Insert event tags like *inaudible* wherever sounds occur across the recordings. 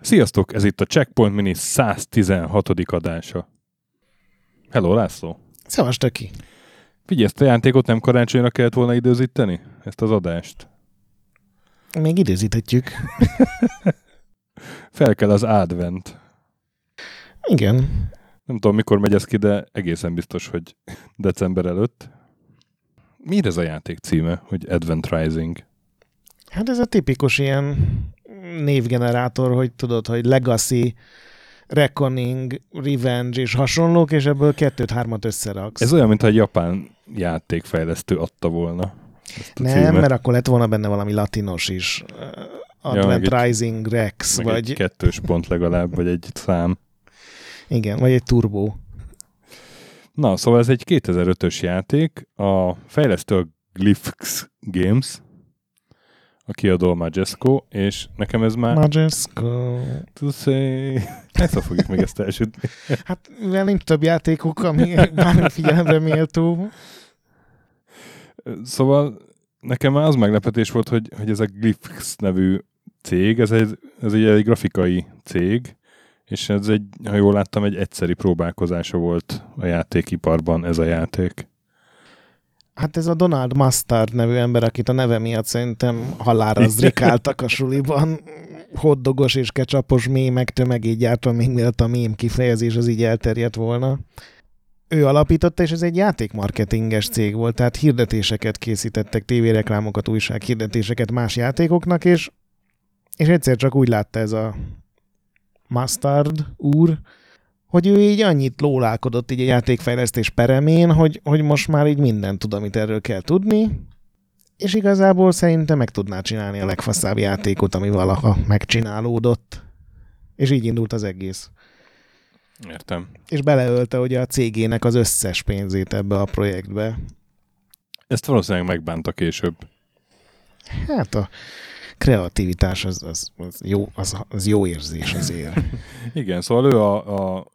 Sziasztok, ez itt a Checkpoint Mini 116. adása. Hello, László! Szevas, Töki! Figyelj, ezt a játékot nem karácsonyra kellett volna időzíteni? Ezt az adást? Még időzíthetjük. *laughs* Fel kell az advent. Igen. Nem tudom, mikor megy ez ki, de egészen biztos, hogy *laughs* december előtt. Mi ez a játék címe, hogy Advent Rising? Hát ez a tipikus ilyen névgenerátor, hogy tudod, hogy Legacy, Reckoning, Revenge és hasonlók, és ebből kettőt-hármat összeraksz. Ez olyan, mintha egy japán játékfejlesztő adta volna. Nem, címet. mert akkor lett volna benne valami latinos is. Advent egy- Rising Rex, Meg vagy egy kettős pont legalább, vagy egy szám. Igen, vagy egy turbo. Na, szóval ez egy 2005-ös játék, a fejlesztő a Glyphx Games, a kiadó a Majesco, és nekem ez már Majesco. to say... Ezt fogjuk még ezt elsütni. Hát mivel nincs több játékuk, ami bármi figyelemre méltó. Szóval nekem már az meglepetés volt, hogy, hogy ez a Glyphx nevű cég, ez egy, ez egy, egy grafikai cég, és ez egy, ha jól láttam, egy egyszeri próbálkozása volt a játékiparban ez a játék. Hát ez a Donald Mustard nevű ember, akit a neve miatt szerintem halára zrikáltak a suliban. Hoddogos és kecsapos mémek tömegét gyártva, még mielőtt a mém kifejezés az így elterjedt volna. Ő alapította, és ez egy játékmarketinges cég volt, tehát hirdetéseket készítettek, tévéreklámokat, újsághirdetéseket más játékoknak, és, és egyszer csak úgy látta ez a Mustard úr, hogy ő így annyit lólálkodott így a játékfejlesztés peremén, hogy, hogy most már így mindent tud, amit erről kell tudni, és igazából szerintem meg tudná csinálni a legfaszább játékot, ami valaha megcsinálódott. És így indult az egész. Értem. És beleölte ugye a cégének az összes pénzét ebbe a projektbe. Ezt valószínűleg megbánta később. Hát a kreativitás az, az, az, jó, az, az jó érzés azért. *laughs* Igen, szóval ő a, a,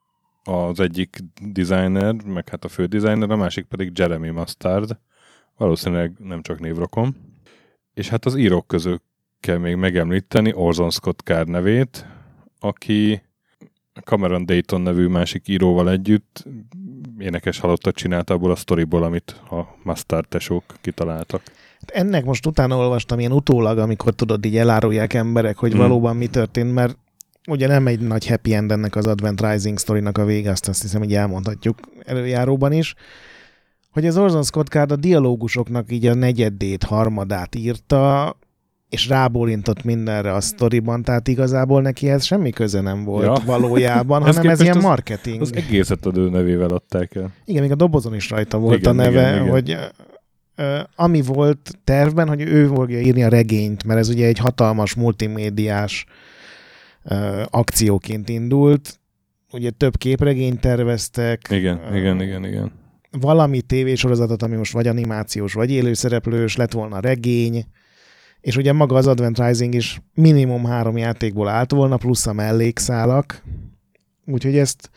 az egyik designer, meg hát a fő designer, a másik pedig Jeremy Mustard. Valószínűleg nem csak névrokon. És hát az írók közül kell még megemlíteni Orson Scott Card nevét, aki Cameron Dayton nevű másik íróval együtt énekes halottat csinált abból a sztoriból, amit a Mustard tesók kitaláltak. Ennek most utána olvastam ilyen utólag, amikor tudod, így elárulják emberek, hogy Mm. valóban mi történt, mert ugye nem egy nagy happy end ennek az Advent Rising sztorinak a vége, azt, azt hiszem, hogy elmondhatjuk előjáróban is, hogy az Orson Scott Card a dialógusoknak így a negyedét, harmadát írta, és rábólintott mindenre a sztoriban, tehát igazából neki ez semmi köze nem volt Ja. valójában, *laughs* hanem ez ilyen az- marketing. Az egészet az ő nevével adták el. Igen, még a dobozon is rajta volt Igen, a neve, igen, igen. hogy ami volt tervben, hogy ő fogja írni a regényt, mert ez ugye egy hatalmas multimédiás akcióként indult. Ugye több képregényt terveztek. Igen, Ö, igen, igen, igen. Valami tévésorozatot, ami most vagy animációs, vagy élőszereplős, lett volna regény, és ugye maga az Advent Rising is minimum három játékból állt volna, plusz a mellékszálak. Úgyhogy ezt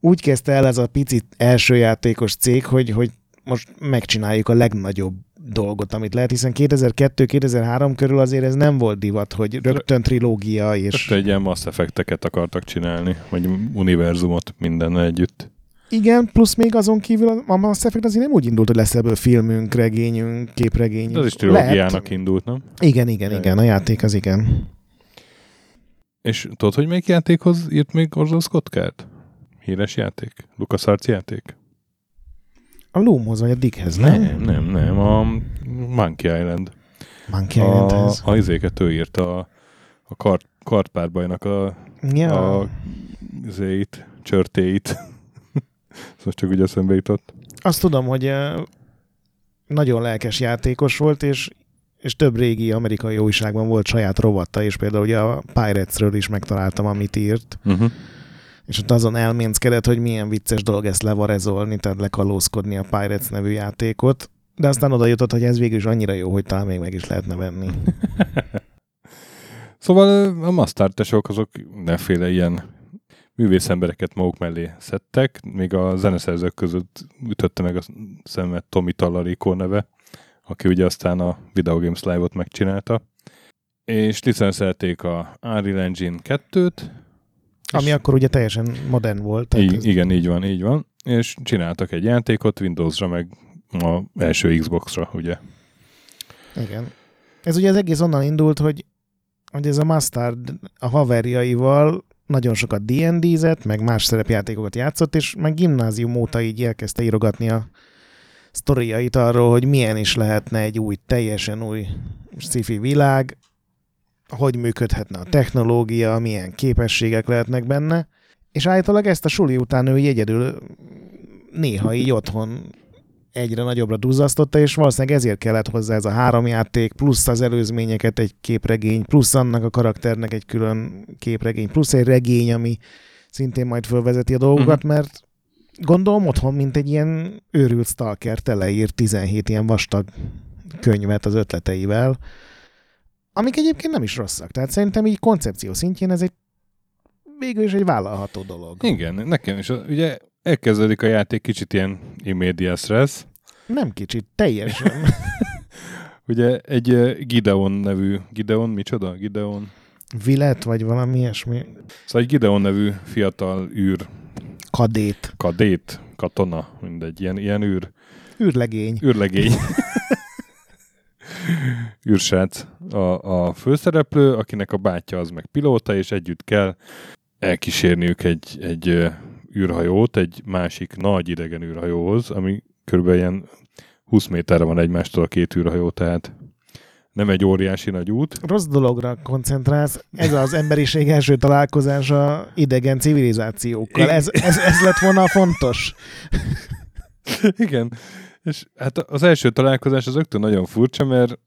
úgy kezdte el ez a pici első játékos cég, hogy, hogy most megcsináljuk a legnagyobb dolgot, amit lehet, hiszen 2002-2003 körül azért ez nem volt divat, hogy rögtön trilógia, és És egy ilyen Mass Effect-eket akartak csinálni, vagy univerzumot mindennel együtt. igen, plusz még azon kívül a- Mass Effect azért nem úgy indult, hogy lesz ebből filmünk, regényünk, képregényünk. De az is trilógiának indult, nem? Igen, igen, igen, a játék az igen. És tudod, hogy melyik játékhoz írt még Orson Scott Card? Híres játék? LucasArts játék? A Loomhoz vagy a Dickhez, nem? nem, nem, nem. A Monkey Island. Monkey A, Islandhez. a izéket ő írta a, a kart, kartpárbajnak a, Ja. a izéit, csörtéit. *laughs* Most csak úgy eszembe jutott. Azt tudom, hogy nagyon lelkes játékos volt, és, és több régi amerikai újságban volt saját rovatta, és például ugye a Piratesről is megtaláltam, amit írt, Uh-huh. És ott azon elménckedett, hogy milyen vicces dolog ezt levarezolni, tehát lekalózkodni a Pirates nevű játékot, de aztán oda jutott, hogy ez végül is annyira jó, hogy talán még meg is lehetne venni. *laughs* Szóval a mustard tesók azok mindenféle ilyen művészembereket maguk mellé szedtek, még a zeneszerzők között ütötte meg a szemet Tomi Tallarikó neve, aki ugye aztán a Video Games Live-ot megcsinálta. És licenszelték a Unreal Engine 2-t. Ami és akkor ugye teljesen modern volt. Így, ez- igen, így van, így van. És csináltak egy játékot Windowsra, meg a első Xboxra, ugye. Igen. Ez ugye az egész onnan indult, hogy, hogy ez a Mustard a haverjaival nagyon sokat D&D-zett, meg más szerepjátékokat játszott, és meg gimnázium óta így elkezdte írogatni a sztoriait arról, hogy milyen is lehetne egy új, teljesen új sci-fi világ, hogy működhetne a technológia, milyen képességek lehetnek benne, és állítólag ezt a suli után ő egyedül néha így otthon egyre nagyobbra duzzasztotta, és valószínűleg ezért kellett hozzá ez a három játék, plusz az előzményeket egy képregény, plusz annak a karakternek egy külön képregény, plusz egy regény, ami szintén majd fölvezeti a dolgokat, Mhm. mert gondolom otthon, mint egy ilyen őrült stalker teleír 17 ilyen vastag könyvet az ötleteivel, amik egyébként nem is rosszak. Tehát szerintem így koncepció szintjén ez egy végül is egy vállalható dolog. Igen, nekem is. Ugye elkezdődik a játék kicsit ilyen immediate stress. Nem kicsit, teljesen. *laughs* Ugye egy Gideon nevű, Gideon, micsoda? Gideon? Vilet, vagy valami ilyesmi. Szóval egy Gideon nevű fiatal űr Kadét. kadét, katona, mindegy, ilyen, ilyen űr, űrlegény. űrlegény. *laughs* űrsrác a, a főszereplő, akinek a bátyja az meg pilóta, és együtt kell elkísérniük egy, egy űrhajót, egy másik nagy idegen űrhajóhoz, ami körülbelül ilyen 20 méterre van egymástól a két űrhajó, tehát nem egy óriási nagy út. Rossz dologra koncentrálsz. Ez az emberiség első találkozása idegen civilizációkkal. Ez, ez, ez lett volna a fontos. *laughs* Igen. És hát az első találkozás az rögtön nagyon furcsa, mert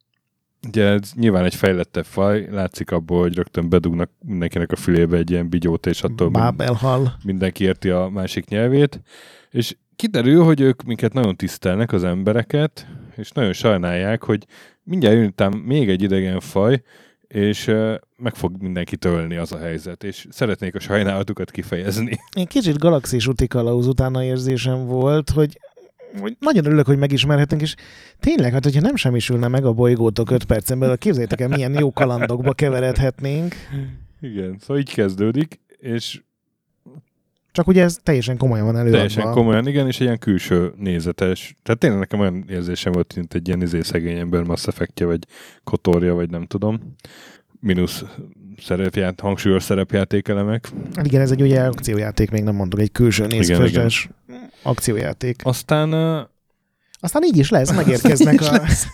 ugye ez nyilván egy fejlettebb faj, látszik abból, hogy rögtön bedugnak mindenkinek a fülébe egy ilyen bigyót, és attól Bábelhal. mindenki érti a másik nyelvét, és kiderül, hogy ők minket nagyon tisztelnek, az embereket, és nagyon sajnálják, hogy mindjárt jön után még egy idegen faj, és meg fog mindenki tölni az a helyzet, és szeretnék a sajnálatukat kifejezni. Én kicsit galaxis úti kalauz utána érzésem volt, hogy hogy nagyon örülök, hogy megismerhetünk, és tényleg, hát hogyha nem semmisülne meg a bolygótok 5 percen belül, képzeljétek el, milyen jó kalandokba keveredhetnénk. Igen, szóval így kezdődik, és Csak ugye ez teljesen komolyan van előadva. Teljesen komolyan, igen, és egy ilyen külső nézetes. Tehát tényleg nekem olyan érzésem volt, mint egy ilyen izé szegény ember Mass Effect-je, vagy Kotorja, vagy nem tudom. Minusz szerepját, hangsúlyos szerepjátékelemek. Igen, ez egy ugye akciójáték, még nem mondtuk, egy külső nézfözdes akciójáték. Aztán uh, Aztán így is lesz, megérkeznek *laughs* a... lesz.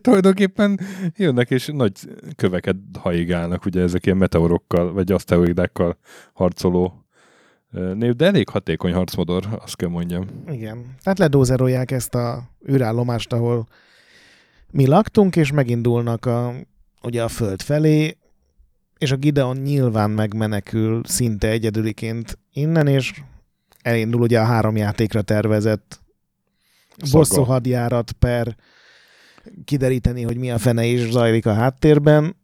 tulajdonképpen jönnek és nagy köveket haigálnak, ugye ezek ilyen meteorokkal, vagy aszteroidákkal harcoló név, de elég hatékony harcmodor, azt kell mondjam. Igen. Tehát ledózerolják ezt a űrállomást, ahol mi laktunk, és megindulnak a, ugye a föld felé, és a Gideon nyilván megmenekül szinte egyedüliként innen, és elindul ugye a három játékra tervezett bosszú hadjárat per kideríteni, hogy mi a fene is zajlik a háttérben,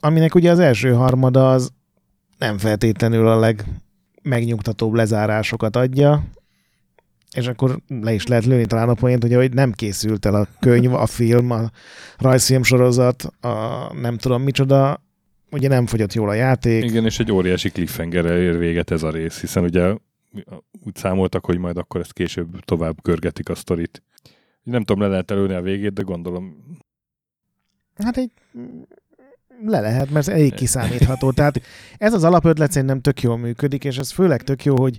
aminek ugye az első harmada az nem feltétlenül a legmegnyugtatóbb lezárásokat adja, és akkor le is lehet lőni talán a poént, hogy ahogy nem készült el a könyv, a film, a rajzfilm sorozat, a nem tudom micsoda, ugye nem fogyott jól a játék. Igen, és egy óriási cliffhangerrel ér véget ez a rész, hiszen ugye úgy számoltak, hogy majd akkor ezt később tovább görgetik a sztorit. Nem tudom, le lehet előni a végét, de gondolom Hát egy le lehet, mert ez elég kiszámítható. Tehát ez az alapötlet szerintem tök jól működik, és ez főleg tök jó, hogy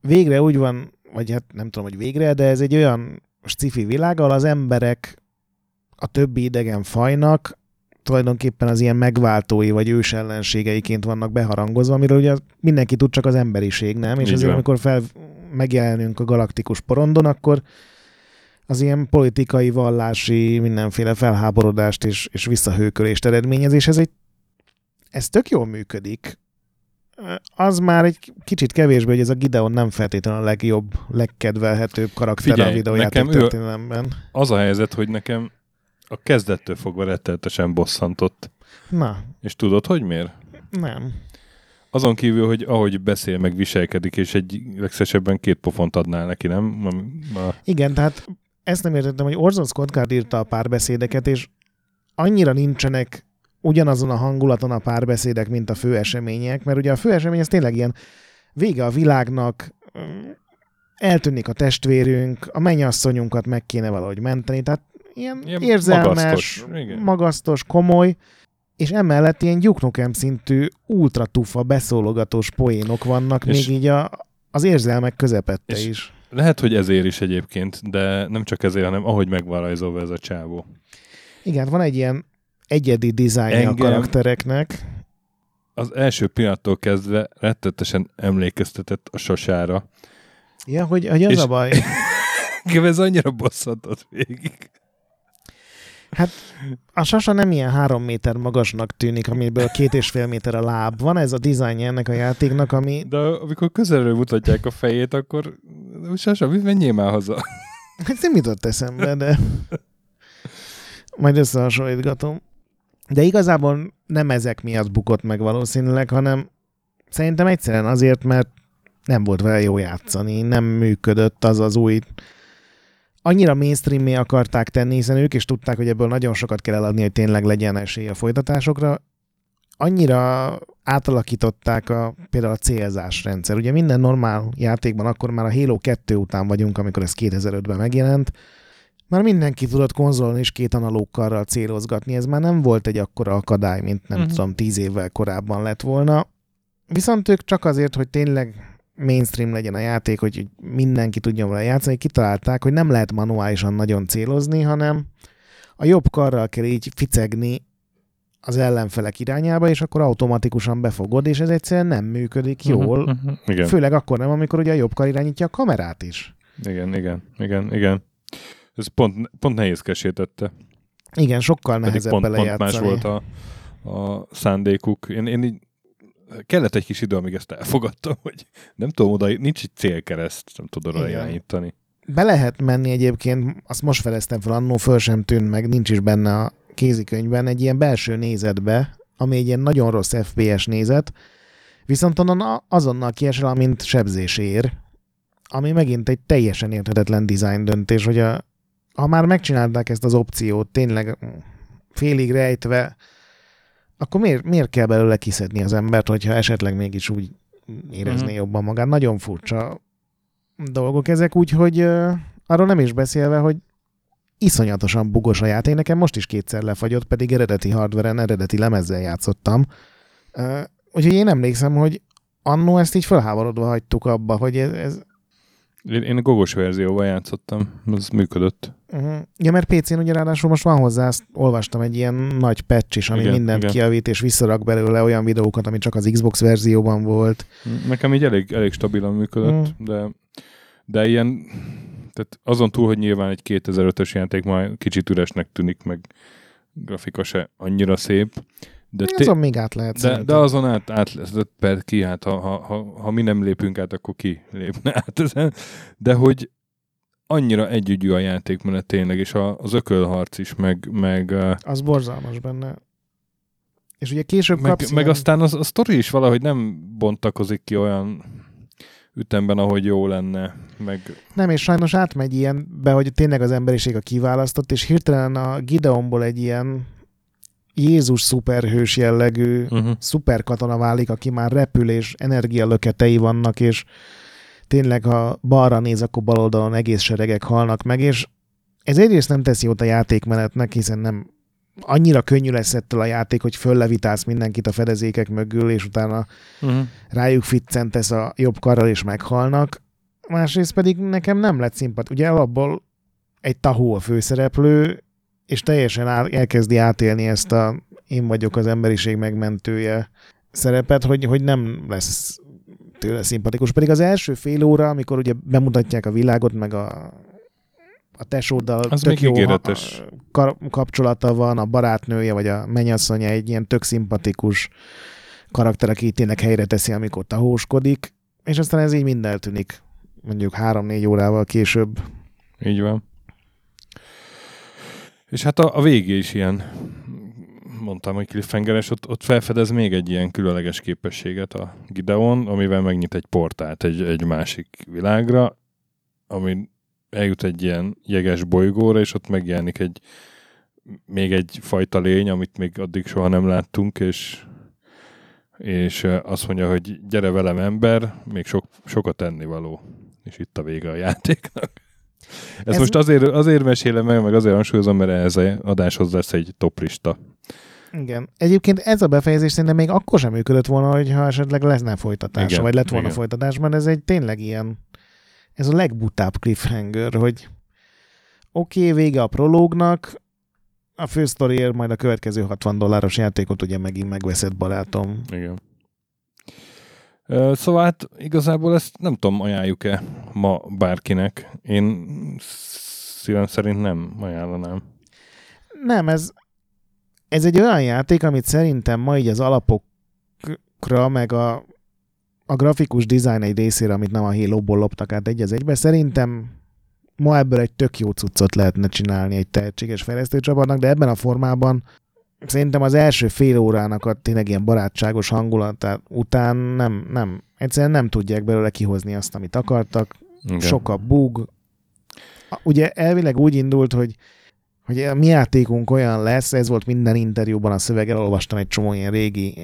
végre úgy van, vagy hát nem tudom, hogy végre, de ez egy olyan sci-fi világ, ahol az emberek a többi idegen fajnak tulajdonképpen az ilyen megváltói vagy ősellenségeiként vannak beharangozva, amiről ugye mindenki tud, csak az emberiség, nem? És Így ezért, van. amikor fel megjelenünk a galaktikus porondon, akkor az ilyen politikai, vallási, mindenféle felháborodást és, és visszahőkölést eredményez, és ez egy ez tök jól működik. Az már egy kicsit kevésbé, hogy ez a Gideon nem feltétlenül a legjobb, legkedvelhetőbb karakter Figyelj, a videójáték nekem történelemben. az a helyzet, hogy nekem a kezdettől fogva rettenetesen bosszantott. Na, És tudod, hogy miért? nem. azon kívül, hogy ahogy beszél, meg viselkedik, és egy legszesebben két pofont adnál neki, nem? Ma, ma... Igen, tehát ezt nem értettem, hogy Orson Scott Card írta a párbeszédeket, és annyira nincsenek ugyanazon a hangulaton a párbeszédek, mint a fő események, mert ugye a fő esemény ez tényleg ilyen vége a világnak, eltűnik a testvérünk, a mennyasszonyunkat meg kéne valahogy menteni, tehát ilyen, ilyen érzelmes, magasztos, magasztos, komoly, és emellett ilyen gyuknokem szintű ultratufa beszólogatós poénok vannak, és még így a, az érzelmek közepette is. Lehet, hogy ezért is egyébként, de nem csak ezért, hanem ahogy megvalajzolva ez a csávó. Igen, van egy ilyen egyedi dizájnja a karaktereknek. Az első pillanattól kezdve rettetesen emlékeztetett a sosára. Ja, hogy, hogy az és a baj. *laughs* ez annyira bosszantott végig. Hát a sasa nem ilyen három méter magasnak tűnik, amiből két és fél méter a láb. Van ez a dizájn ennek a játéknak, ami... De amikor közelről mutatják a fejét, akkor sasa, menjél már haza. Hát nem jutott eszembe, de majd összehasonlítgatom. De igazából nem ezek miatt bukott meg valószínűleg, hanem szerintem egyszerűen azért, mert nem volt vele jó játszani, nem működött az az új annyira mainstream akarták tenni, hiszen ők is tudták, hogy ebből nagyon sokat kell eladni, hogy tényleg legyen esély a folytatásokra. Annyira átalakították a, például a célzás rendszer. Ugye minden normál játékban akkor már a Halo 2 után vagyunk, amikor ez 2005-ben megjelent, már mindenki tudott konzolon is két analógkarral célozgatni, ez már nem volt egy akkora akadály, mint nem uh-huh. tudom, tíz évvel korábban lett volna. Viszont ők csak azért, hogy tényleg mainstream legyen a játék, hogy mindenki tudjon vele játszani, kitalálták, hogy nem lehet manuálisan nagyon célozni, hanem a jobb karral kell így ficegni az ellenfelek irányába, és akkor automatikusan befogod, és ez egyszerűen nem működik mhm, jól. Uh-huh, uh-huh, igen. Főleg akkor nem, amikor ugye a jobb kar irányítja a kamerát is. Igen, igen, igen, igen. Ez pont, pont nehézkesítette. Igen, sokkal nehezebb pont, pont más volt a, a szándékuk. Én, én így kellett egy kis idő, amíg ezt elfogadtam, hogy nem tudom, oda, nincs egy célkereszt, nem tudod oda irányítani. Be lehet menni egyébként, azt most feleztem fel, annó föl sem tűnt meg, nincs is benne a kézikönyvben, egy ilyen belső nézetbe, ami egy ilyen nagyon rossz FPS nézet, viszont onnan azonnal kiesel, amint sebzés ér, ami megint egy teljesen érthetetlen design döntés, hogy a, ha már megcsinálták ezt az opciót, tényleg félig rejtve, akkor miért, miért kell belőle kiszedni az embert, hogyha esetleg mégis úgy érezné uh-huh. jobban magát? Nagyon furcsa dolgok ezek, úgyhogy uh, arról nem is beszélve, hogy iszonyatosan bugos a játék. Nekem most is kétszer lefagyott, pedig eredeti hardveren, eredeti lemezzel játszottam. Uh, úgyhogy én emlékszem, hogy annó ezt így felháborodva hagytuk abba, hogy ez, ez én, én a gogos verzióval játszottam, az működött. Uh-huh. Ja, mert PC-n ugye ráadásul most van hozzá, azt olvastam egy ilyen nagy patch is, ami igen, mindent igen. kiavít, és visszarak belőle olyan videókat, ami csak az Xbox verzióban volt. Nekem így elég, elég stabilan működött, uh-huh. de, de ilyen, tehát azon túl, hogy nyilván egy 2005-ös játék már kicsit üresnek tűnik, meg grafika se annyira szép, de té- azon még át lehet de, de azon át, át lesz, per ki, hát ha, ha, ha, ha mi nem lépünk át, akkor ki lépne át ezen. *laughs* De hogy annyira együgyű a játékmenet tényleg, és a, az ökölharc is, meg... meg az borzalmas benne. És ugye később meg, kapsz Meg ilyen... aztán az, a sztori is valahogy nem bontakozik ki olyan ütemben, ahogy jó lenne. Meg... Nem, és sajnos átmegy ilyenbe, hogy tényleg az emberiség a kiválasztott, és hirtelen a Gideonból egy ilyen Jézus szuperhős jellegű uh-huh. szuperkatona válik, aki már repül, és energialöketei vannak, és tényleg, ha balra néz, akkor bal oldalon egész seregek halnak meg, és ez egyrészt nem teszi jót a játékmenetnek, hiszen nem annyira könnyű lesz ettől a játék, hogy föllevitálsz mindenkit a fedezékek mögül, és utána uh-huh. rájuk ficcentesz a jobb karral, és meghalnak. Másrészt pedig nekem nem lett szimpat. Ugye alapból egy tahó a főszereplő, és teljesen elkezdi átélni ezt a én vagyok az emberiség megmentője szerepet, hogy, hogy nem lesz tőle szimpatikus. Pedig az első fél óra, amikor ugye bemutatják a világot, meg a, a tesóddal az tök jó ha, kapcsolata van, a barátnője, vagy a mennyasszonya egy ilyen tök szimpatikus karakter, aki tényleg helyre teszi, amikor tahóskodik, és aztán ez így mind eltűnik mondjuk három-négy órával később. Így van. És hát a, a végé is ilyen mondtam, hogy cliffhangeres, ott, ott felfedez még egy ilyen különleges képességet a Gideon, amivel megnyit egy portált egy, egy másik világra, ami eljut egy ilyen jeges bolygóra, és ott megjelenik egy még egy fajta lény, amit még addig soha nem láttunk, és, és azt mondja, hogy gyere velem ember, még sok, sokat ennivaló. És itt a vége a játéknak. Ezt Ez most azért, azért mesélem meg, meg azért hangsúlyozom, mert ez az adáshoz lesz egy toplista. Igen. Egyébként ez a befejezés szerintem még akkor sem működött volna, hogyha esetleg leszne folytatása, Igen, vagy lett volna Igen. folytatásban. Ez egy tényleg ilyen, ez a legbutább cliffhanger, hogy oké, okay, vége a prológnak, a fősztoriért majd a következő 60 dolláros játékot ugye megint megveszed, barátom. Igen. Szóval hát igazából ezt nem tudom, ajánljuk-e ma bárkinek. Én szívem szerint nem ajánlanám. Nem, ez, ez egy olyan játék, amit szerintem ma így az alapokra, meg a, a grafikus dizájn egy részére, amit nem a Halo-ból loptak át egy az egybe, szerintem ma ebből egy tök jó cuccot lehetne csinálni egy tehetséges fejlesztő csapatnak, de ebben a formában szerintem az első fél órának a tényleg ilyen barátságos hangulatát után nem, nem, egyszerűen nem tudják belőle kihozni azt, amit akartak. Igen. Sok a bug. Ugye elvileg úgy indult, hogy hogy a mi játékunk olyan lesz, ez volt minden interjúban a szöveg, elolvastam egy csomó ilyen régi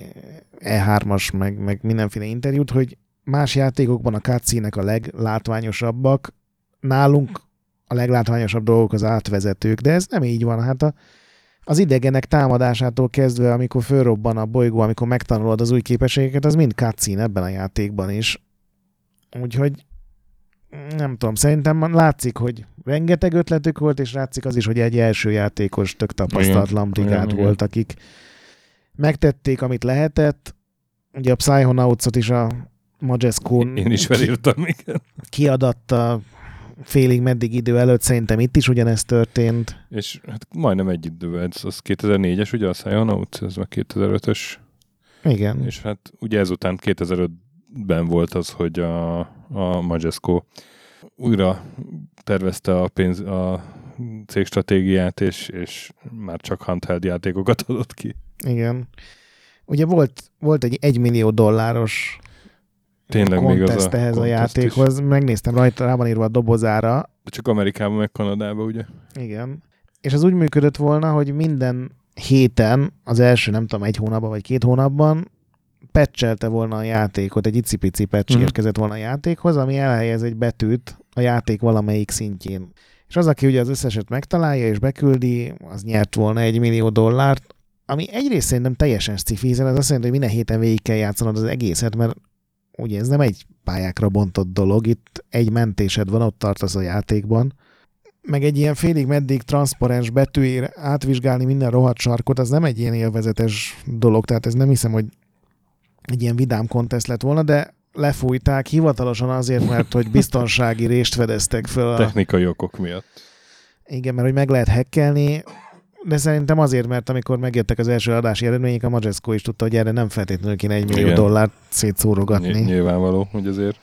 E3-as, meg, meg mindenféle interjút, hogy más játékokban a cutscene a leglátványosabbak, nálunk a leglátványosabb dolgok az átvezetők, de ez nem így van. Hát a, az idegenek támadásától kezdve, amikor fölrobban a bolygó, amikor megtanulod az új képességeket, az mind cutscene ebben a játékban is. Úgyhogy nem tudom, szerintem látszik, hogy rengeteg ötletük volt, és látszik az is, hogy egy első játékos, tök tapasztalatlan brigát volt, igen. akik megtették, amit lehetett. Ugye a Psychonauts-ot is a Majesco Én is felírtam, igen. Kiadatta félig meddig idő előtt, szerintem itt is ugyanezt történt. És hát majdnem egy idővel, ez az 2004-es, ugye a Psychonauts, ez meg 2005-ös. Igen. És hát ugye ezután 2005-ben volt az, hogy a, a Majesco újra tervezte a, pénz, a cégstratégiát, és, és már csak handheld játékokat adott ki. Igen. Ugye volt, volt egy egymillió dolláros Tényleg még az a ehhez a játékhoz. Is. Megnéztem rajta, rá van írva a dobozára. De csak Amerikában, meg Kanadában, ugye? Igen. És az úgy működött volna, hogy minden héten, az első nem tudom, egy hónapban vagy két hónapban patchelte volna a játékot, egy icipici patch mm. érkezett volna a játékhoz, ami elhelyez egy betűt a játék valamelyik szintjén. És az, aki ugye az összeset megtalálja és beküldi, az nyert volna egy millió dollárt, ami egyrészt szerintem teljesen sci ez azt jelenti, hogy minden héten végig kell játszanod az egészet, mert ugye ez nem egy pályákra bontott dolog, itt egy mentésed van, ott tartasz a játékban, meg egy ilyen félig meddig transzparens betűér átvizsgálni minden rohadt sarkot, az nem egy ilyen élvezetes dolog, tehát ez nem hiszem, hogy egy ilyen vidám kontest lett volna, de lefújták hivatalosan azért, mert hogy biztonsági rést fedeztek föl. A... Technikai okok miatt. Igen, mert hogy meg lehet hekkelni, de szerintem azért, mert amikor megjöttek az első adási eredmények, a Majesco is tudta, hogy erre nem feltétlenül kéne egy millió Igen. dollárt szétszórogatni. Ny- nyilvánvaló, hogy azért.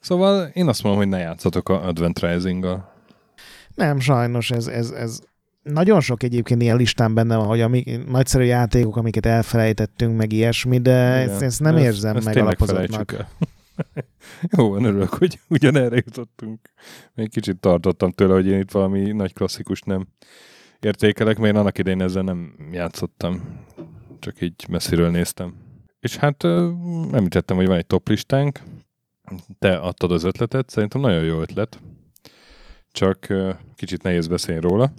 Szóval én azt mondom, hogy ne játszatok a Advent Rising-gal. Nem, sajnos ez, ez, ez nagyon sok egyébként ilyen listán benne van, hogy amik, nagyszerű játékok, amiket elfelejtettünk, meg ilyesmi, de ezt, ezt nem érzem ezt meg alapozottnak. *laughs* Jó, van, örülök, hogy ugyanerre jutottunk. Még kicsit tartottam tőle, hogy én itt valami nagy klasszikus nem értékelek, mert én annak idején ezzel nem játszottam. Csak így messziről néztem. És hát említettem, hogy van egy top listánk. Te adtad az ötletet, szerintem nagyon jó ötlet. Csak kicsit nehéz beszélni róla.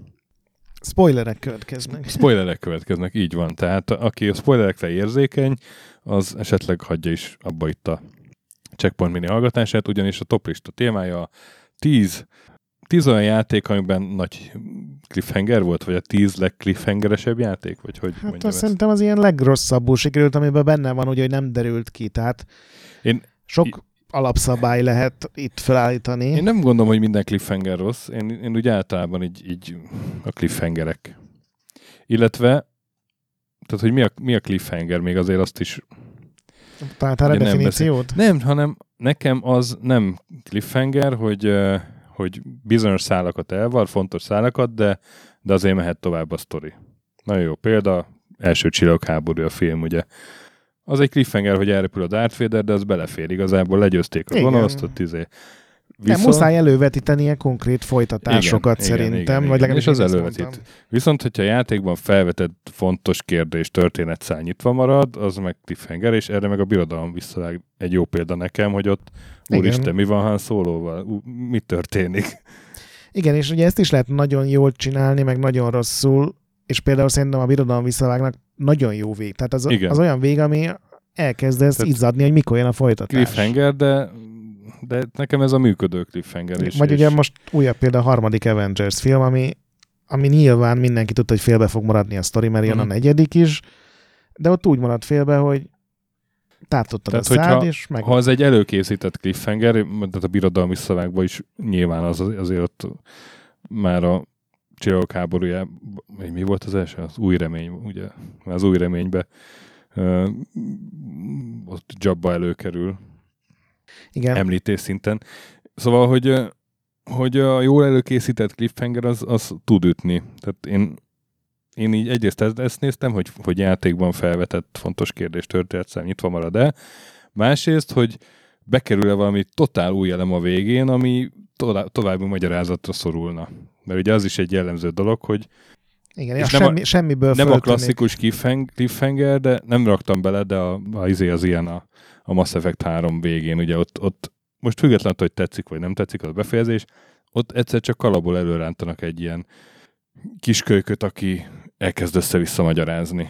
Spoilerek következnek. Spoilerek következnek, így van. Tehát aki a spoilerekre érzékeny, az esetleg hagyja is abba itt a Checkpoint mini hallgatását, ugyanis a toplista témája 10 tíz olyan játék, amiben nagy cliffhanger volt, vagy a tíz legcliffhangeresebb játék? Vagy hogy hát azt szerintem az ilyen legrosszabbul sikerült, amiben benne van, ugye, hogy nem derült ki. Tehát Én sok alapszabály lehet itt felállítani. Én nem gondolom, hogy minden cliffhanger rossz. Én, én úgy általában így, így a cliffhangerek. Illetve, tehát, hogy mi a, mi a cliffhanger, még azért azt is Találtál a definíciót? Nem, nem, hanem nekem az nem cliffhanger, hogy, hogy bizonyos szálakat elvar, fontos szálakat, de, de azért mehet tovább a sztori. Nagyon jó példa, első csillagháború a film, ugye. Az egy cliffhanger, hogy elrepül a Darth Vader, de az belefér igazából, legyőzték a gonoszt, ott izé. Nem muszáj elővetítenie konkrét folytatásokat Igen, szerintem, igen, vagy igen. legalábbis És az ezt elővetít. mondtam. Viszont, hogyha a játékban felvetett fontos kérdés történetszál nyitva marad, az meg cliffhanger, és erre meg a birodalom visszavág egy jó példa nekem, hogy ott Igen. úristen, mi van Han szólóval? Mi történik? Igen, és ugye ezt is lehet nagyon jól csinálni, meg nagyon rosszul, és például szerintem a birodalom visszavágnak nagyon jó vég. Tehát az, Igen. az olyan vég, ami elkezdesz Tehát- izzadni, hogy mikor jön a folytatás. Cliffhanger, de, de nekem ez a működő cliffhanger is. Vagy ugye most újabb példa a harmadik Avengers film, ami, ami nyilván mindenki tudta, hogy félbe fog maradni a sztori, mert jön Mhm. a negyedik is, de ott úgy maradt félbe, hogy tártottad a Tehát, szád, hogyha- és meg... Ha az egy előkészített cliffhanger, tehát a birodalmi szavakban is nyilván az azért ott már a csillagok háborújában, vagy mi volt az első? Az új remény, ugye? Az új reménybe ö, ott Jabba előkerül Igen, említés szinten. Szóval, hogy, hogy a jól előkészített cliffhanger az, az tud ütni. Tehát én, én így egyrészt ezt, ezt néztem, hogy, hogy játékban felvetett fontos kérdés történetszám nyitva marad-e. Másrészt, hogy bekerül-e valami totál új elem a végén, ami tovább, további magyarázatra szorulna. Mert ugye az is egy jellemző dolog, hogy igen, és nem a- semmi, semmiből nem a föltűnik. klasszikus cliffhang- cliffhanger, de nem raktam bele, de a, a, izé az ilyen a, a Mass Effect 3 végén, ugye ott, ott most függetlenül, hogy tetszik vagy nem tetszik az a befejezés, ott egyszer csak kalapból előrántanak egy ilyen kiskölyköt, aki elkezd össze-vissza magyarázni.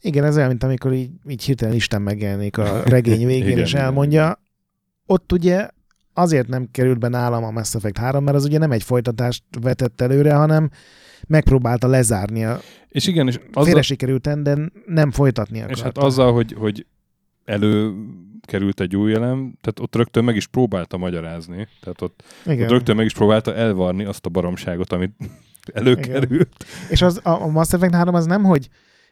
Igen, ez olyan, mint amikor így, így hirtelen Isten megjelenik a *laughs* regény végén, Igen, és igen, elmondja. Ott ugye azért nem került be nálam a Mass Effect 3, mert az ugye nem egy folytatást vetett előre, hanem megpróbálta lezárni a És igen, és azzal... félre sikerülten, de nem folytatni és akarta. hát azzal, hogy, hogy előkerült egy új elem, tehát ott rögtön meg is próbálta magyarázni. Tehát ott, Igen. ott rögtön meg is próbálta elvarni azt a baromságot, amit *laughs* előkerült. És az, a, a Mass Effect 3 az nem, hogy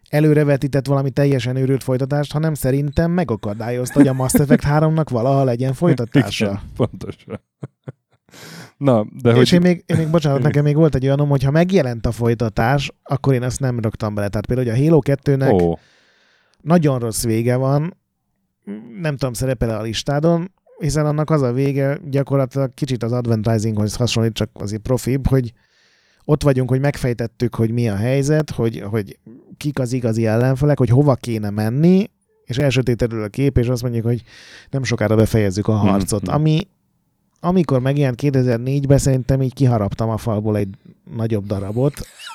előrevetített valami teljesen őrült folytatást, hanem szerintem megakadályozta, hogy a Mass Effect 3-nak valaha legyen folytatása. *laughs* Igen, pontosan. Na, de És hogy... én még, én még, bocsánat, *laughs* nekem még volt egy olyanom, hogy ha megjelent a folytatás, akkor én azt nem raktam bele. Tehát például, hogy a Halo 2-nek oh. Nagyon rossz vége van, nem tudom, szerepel a listádon, hiszen annak az a vége gyakorlatilag kicsit az Advent Risinghoz hasonlít, csak azért profibb, hogy ott vagyunk, hogy megfejtettük, hogy mi a helyzet, hogy, hogy kik az igazi ellenfelek, hogy hova kéne menni, és elsötétedül a kép, és azt mondjuk, hogy nem sokára befejezzük a harcot. Mhm. Ami, amikor megjelent 2004-ben, szerintem így kiharaptam a falból egy nagyobb darabot,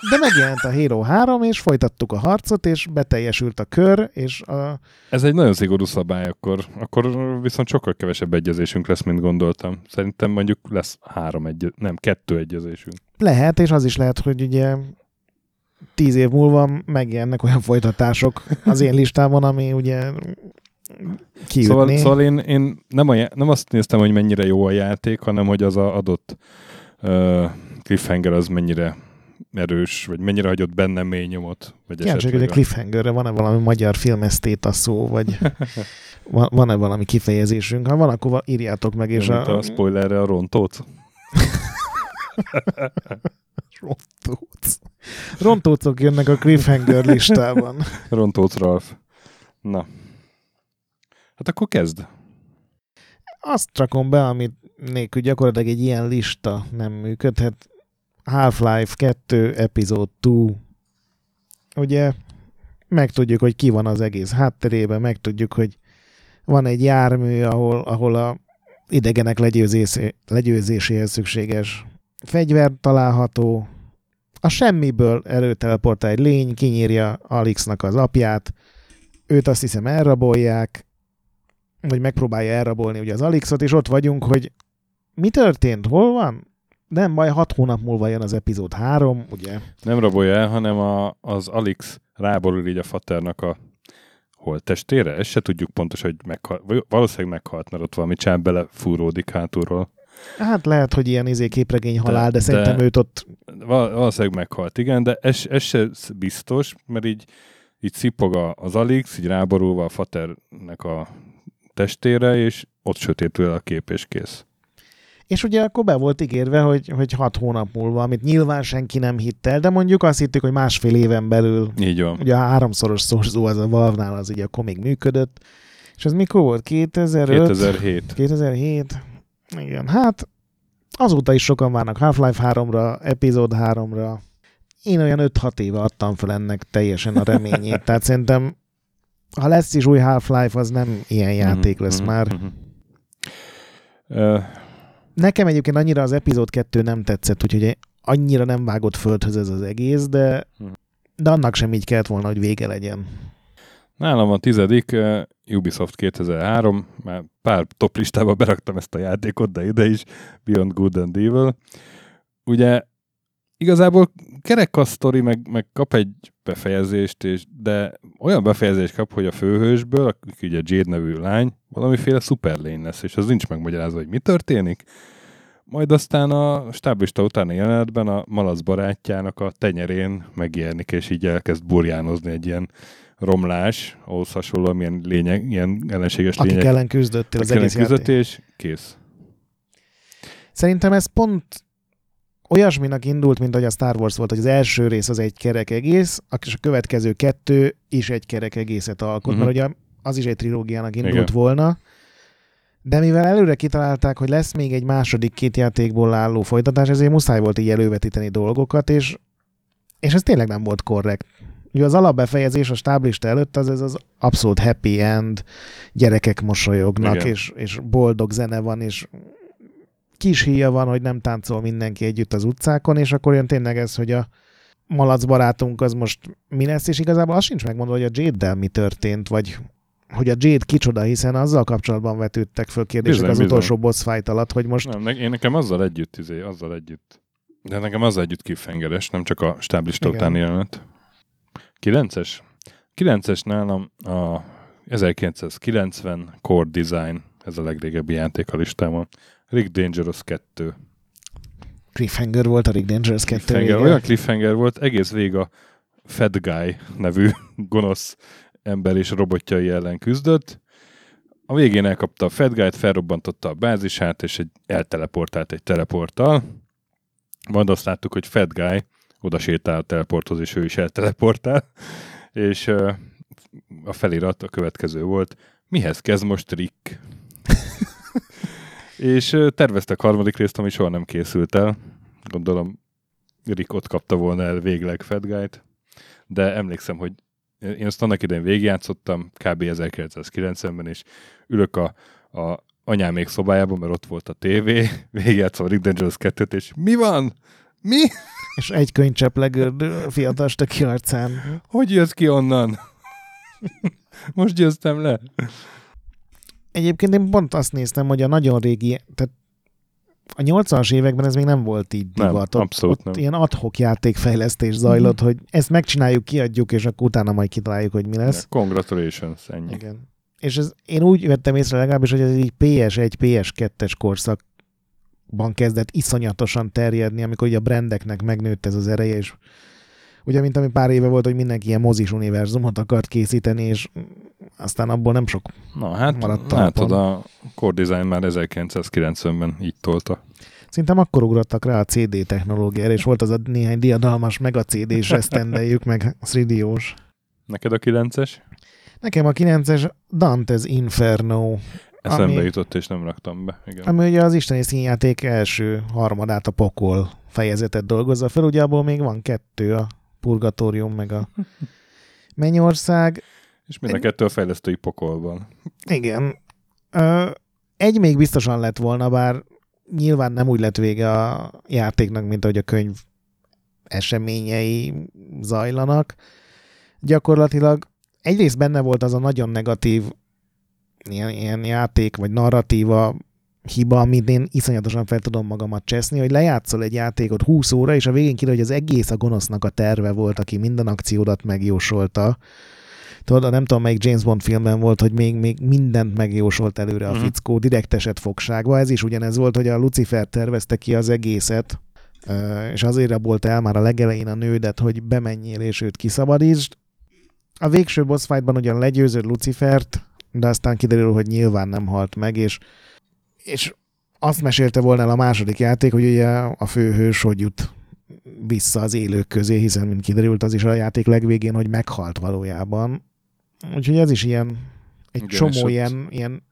de megjelent a Hero 3, és folytattuk a harcot, és beteljesült a kör, és a, ez egy nagyon szigorú szabály, akkor, akkor viszont sokkal kevesebb egyezésünk lesz, mint gondoltam. Szerintem mondjuk lesz három egy, nem, kettő egyezésünk. lehet, és az is lehet, hogy ugye tíz év múlva megjelennek olyan folytatások az én listámon, ami ugye kiütné. Szóval, szóval én, én nem, a, nem azt néztem, hogy mennyire jó a játék, hanem hogy az a adott uh, cliffhanger az mennyire erős, vagy mennyire hagyott bennem mély nyomot. Vagy Kíváncsi, hogy a a- cliffhangerre van-e valami magyar filmesztéta szó, vagy *laughs* van- van-e valami kifejezésünk? Ha van, akkor írjátok meg, és a... a spoilerre a rontót. *laughs* Rontóc. Rontócok jönnek a cliffhanger listában. Rontóc Ralf. Na. Hát akkor kezd. Azt rakom be, amit nélkül gyakorlatilag egy ilyen lista nem működhet. Half-Life 2, Episode 2. Ugye megtudjuk, hogy ki van az egész hátterében, megtudjuk, hogy van egy jármű, ahol, ahol a idegenek legyőzésé, legyőzéséhez szükséges fegyver található. A semmiből előteleportál egy lény, kinyírja Alixnak az apját, őt azt hiszem elrabolják, vagy megpróbálja elrabolni ugye az Alixot, és ott vagyunk, hogy mi történt, hol van? Nem baj, hat hónap múlva jön az epizód 3, ugye? Nem rabolja el, hanem a, az Alix ráborul így a faternak a holttestére. Ezt se tudjuk pontosan, hogy meghalt. Valószínűleg meghalt, mert ott valami csáp belefúródik hátulról. Hát lehet, hogy ilyen izé képregény halál, de, de- szerintem őt ott Val- valószínűleg meghalt, igen, de ez, ez se biztos, mert így, így szipog az Alix, így ráborulva a faternek a testére, és ott sötétül a kép, és kész. És ugye akkor be volt ígérve, hogy, hogy hat hónap múlva, amit nyilván senki nem hitt el, de mondjuk azt hittük, hogy másfél éven belül, Így van. ugye a háromszoros szorzó az a Valve-nál az ugye akkor még működött, és ez mikor volt? 2005? 2007. 2007? Igen, hát azóta is sokan várnak Half-Life 3-ra, Episode 3-ra. Én olyan 5-6 éve adtam fel ennek teljesen a reményét, tehát szerintem ha lesz is új Half-Life, az nem ilyen játék lesz Mhm, már. mhm. Ö, Nekem egyébként annyira az epizód 2 nem tetszett, úgyhogy annyira nem vágott földhöz ez az egész, de, Hm. de annak sem így kellett volna, hogy vége legyen. Nálam a tizedik uh, Ubisoft 2003, már pár top listába beraktam ezt a játékot, de ide is, Beyond Good and Evil. Ugye igazából kerek a sztori, meg, meg kap egy befejezést, és, de olyan befejezést kap, hogy a főhősből, aki ugye Jade nevű lány, valamiféle szuperlény lesz, és az nincs megmagyarázva, hogy mi történik. Majd aztán a stáblista utáni jelenetben a malac barátjának a tenyerén megjelenik, és így elkezd burjánozni egy ilyen romlás, ahhoz hasonlóan ilyen, lényeg, ilyen ellenséges Akik lények. ellen küzdöttél az akik egész küzdött, és kész. Szerintem ez pont olyasminak indult, mint hogy a Star Wars volt, hogy az első rész az egy kerek egész, és a következő kettő is egy kerek egészet alkot, Mhm. mert ugye az is egy trilógiának indult Igen. volna. De mivel előre kitalálták, hogy lesz még egy második két játékból álló folytatás, ezért muszáj volt így elővetíteni dolgokat, és, és ez tényleg nem volt korrekt. Ugye az alapbefejezés a stáblista előtt az ez az abszolút happy end, gyerekek mosolyognak, Igen. és, és boldog zene van, és kis híja van, hogy nem táncol mindenki együtt az utcákon, és akkor jön tényleg ez, hogy a malac barátunk az most mi lesz, és igazából az sincs megmondva, hogy a Jade-del mi történt, vagy hogy a Jade kicsoda, hiszen azzal kapcsolatban vetődtek föl kérdések Bizony, az bizony. utolsó boss fight alatt, hogy most Nem, ne, én nekem azzal együtt, izé, azzal együtt. De nekem azzal együtt cliffhangeres, nem csak a stáblista utáni jelenet. 9-es? 9-es nálam a 1990 Core Design, ez a legrégebbi játék a listámon. Rick Dangerous 2. cliffhanger volt a Rick Dangerous 2 Cliffhanger. vége. Olyan cliffhanger volt, egész vég a Fed Guy nevű *laughs* gonosz ember és robotjai ellen küzdött. A végén elkapta a Fed Guy-t, felrobbantotta a bázisát, és egy, elteleportált egy teleporttal. Majd azt láttuk, hogy Fed Guy oda sétál a teleporthoz, és ő is elteleportál. *laughs* És a felirat a következő volt, mihez kezd most Rick? *laughs* és terveztek harmadik részt, ami soha nem készült el. Gondolom Rick ott kapta volna el végleg Fed Guy-t. De emlékszem, hogy én azt annak idején végigjátszottam, kb. 1990-ben, és ülök a, a anyámék szobájában, mert ott volt a tévé, *laughs* végigjátszom a Rick Dangerous 2-t, és mi van? Mi? *laughs* És egy könycsepp legördül a fiatal stöki arcán. Hogy jössz ki onnan? *laughs* Most győztem le. Egyébként én pont azt néztem, hogy a nagyon régi, tehát a 80-as években ez még nem volt így Nem, divat. Ott, abszolút ott nem. ilyen adhok játékfejlesztés zajlott, hogy ezt megcsináljuk, kiadjuk, és akkor utána majd kitaláljuk, hogy mi lesz. Congratulations, ennyi. Igen. És ez, én úgy vettem észre legalábbis, hogy ez így PS1, PS2-es korszakban kezdett iszonyatosan terjedni, amikor ugye a brandeknek megnőtt ez az ereje, és ugye, mint ami pár éve volt, hogy mindenki ilyen mozis univerzumot akart készíteni, és aztán abból nem sok. Na hát, Maradt látod, talpon. a Core Design már 1990-ben így tolta. Szerintem akkor ugrottak rá a CD technológiára, és volt az a néhány diadalmas meg a CD-s esztendeljük, meg 3 Neked a 9-es? Nekem a 9-es Dante's Inferno, Eszembe Ami- jutott, és nem raktam be. Igen. ami ugye az isteni színjáték első harmadát a pokol fejezetet dolgozza fel, ugye abból még van kettő, a Purgatórium meg a *laughs* Mennyország. És mind a kettő a fejlesztői pokolban. Igen. Ö, egy még biztosan lett volna, bár nyilván nem úgy lett vége a játéknak, mint ahogy a könyv eseményei zajlanak. Gyakorlatilag egyrészt benne volt az a nagyon negatív ilyen, ilyen játék, vagy narratíva hiba, amit én iszonyatosan fel tudom magamat cseszni, hogy lejátszol egy játékot 20 óra, és a végén kiderül, hogy az egész a gonosznak a terve volt, aki minden akciódat megjósolta. Tudod, nem tudom, melyik James Bond filmben volt, hogy még, még mindent megjósolt előre a Mhm. fickó, direkt esett fogságba. Ez is ugyanez volt, hogy a Lucifer tervezte ki az egészet, és azért rabolt el már a legelején a nődet, hogy bemenjél és őt kiszabadítsd. A végső boss fightban ugyan legyőzöd Lucifert, de aztán kiderül, hogy nyilván nem halt meg, és, és azt mesélte volna el a második játék, hogy ugye a főhős hogy jut vissza az élők közé, hiszen, mint kiderült, az is a játék legvégén, hogy meghalt valójában. Úgyhogy ez is ilyen, egy Igen, csomó és ilyen, ilyen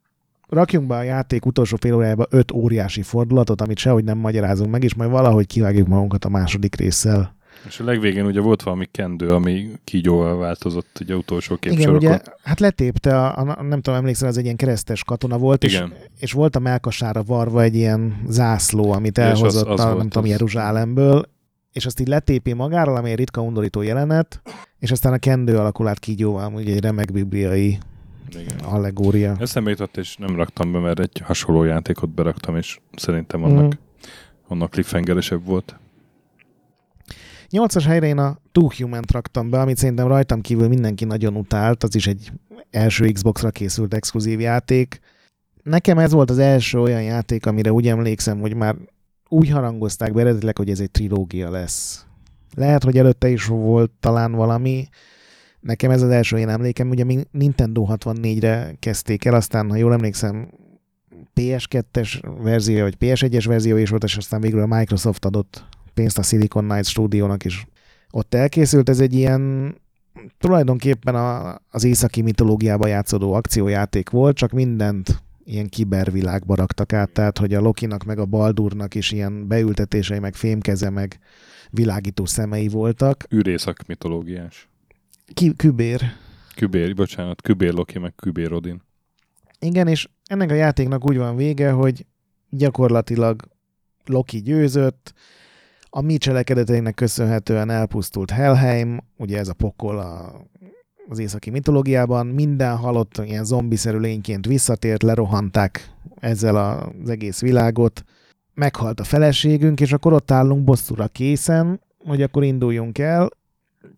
rakjunk be a játék utolsó fél órájába öt óriási fordulatot, amit sehogy nem magyarázunk meg, és majd valahogy kivágjuk magunkat a második résszel. És a legvégén ugye volt valami kendő, ami kígyóval változott ugye utolsó Igen, képsorokon. ugye, hát letépte, a, a, nem tudom, emlékszel, az egy ilyen keresztes katona volt, és, Igen. és volt a melkasára varva egy ilyen zászló, amit És az- elhozott az a, nem tudom, az. Jeruzsálemből, és azt így letépi magáról, ami egy ritka undorító jelenet, és aztán a kendő alakul át kígyóval, ugye egy remek bibliai Igen. allegória. Eszembe jutott, és nem raktam be, mert egy hasonló játékot beraktam, és szerintem annak, Mm. annak cliffhangeresebb volt. Nyolcas helyre én a Two Human-t raktam be, amit szerintem rajtam kívül mindenki nagyon utált, az is egy első Xbox-ra készült exkluzív játék. Nekem ez volt az első olyan játék, amire úgy emlékszem, hogy már úgy harangozták be eredetileg, hogy ez egy trilógia lesz. Lehet, hogy előtte is volt talán valami. Nekem ez az első én emlékem, ugye mi Nintendo 64-re kezdték el, aztán, ha jól emlékszem, PS2-es verzió, vagy PS1-es verzió is volt, és aztán végül a Microsoft adott pénzt a Silicon Knights stúdiónak is. Ott elkészült, ez egy ilyen tulajdonképpen a, az északi mitológiába játszódó akciójáték volt, csak mindent ilyen kibervilágba raktak át, tehát hogy a Lokinak meg a Baldurnak is ilyen beültetései, meg fémkeze, meg világító szemei voltak. űrészak mitológiás. Ki, kübér. Kübér, bocsánat, Kübér Loki, meg Kübér Odin. Igen, és ennek a játéknak úgy van vége, hogy gyakorlatilag Loki győzött, a mi cselekedeteinek köszönhetően elpusztult Helheim, ugye ez a pokol a, az északi mitológiában, minden halott ilyen zombiszerű lényként visszatért, lerohanták ezzel az egész világot, meghalt a feleségünk, és akkor ott állunk bosszúra készen, hogy akkor induljunk el,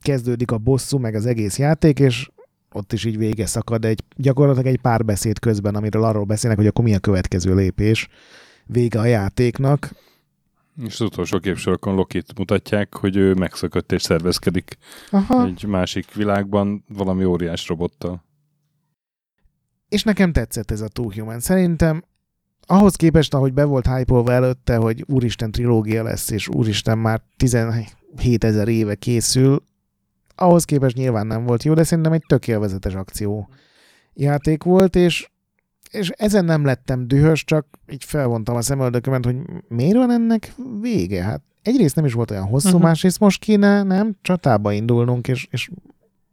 kezdődik a bosszú, meg az egész játék, és ott is így vége szakad egy, gyakorlatilag egy párbeszéd közben, amiről arról beszélnek, hogy akkor mi a következő lépés, vége a játéknak. És az utolsó képsorokon Lokit mutatják, hogy ő megszökött és szervezkedik Aha. egy másik világban valami óriás robottal. És nekem tetszett ez a Two Human. Szerintem ahhoz képest, ahogy be volt hype előtte, hogy Úristen trilógia lesz, és Úristen már 17 ezer éve készül, ahhoz képest nyilván nem volt jó, de szerintem egy tök akció játék volt, és, és ezen nem lettem dühös, csak így felvontam a szemöldökömet, hogy miért van ennek vége? Hát egyrészt nem is volt olyan hosszú, uh-huh. másrészt most kéne, nem, csatába indulnunk, és, és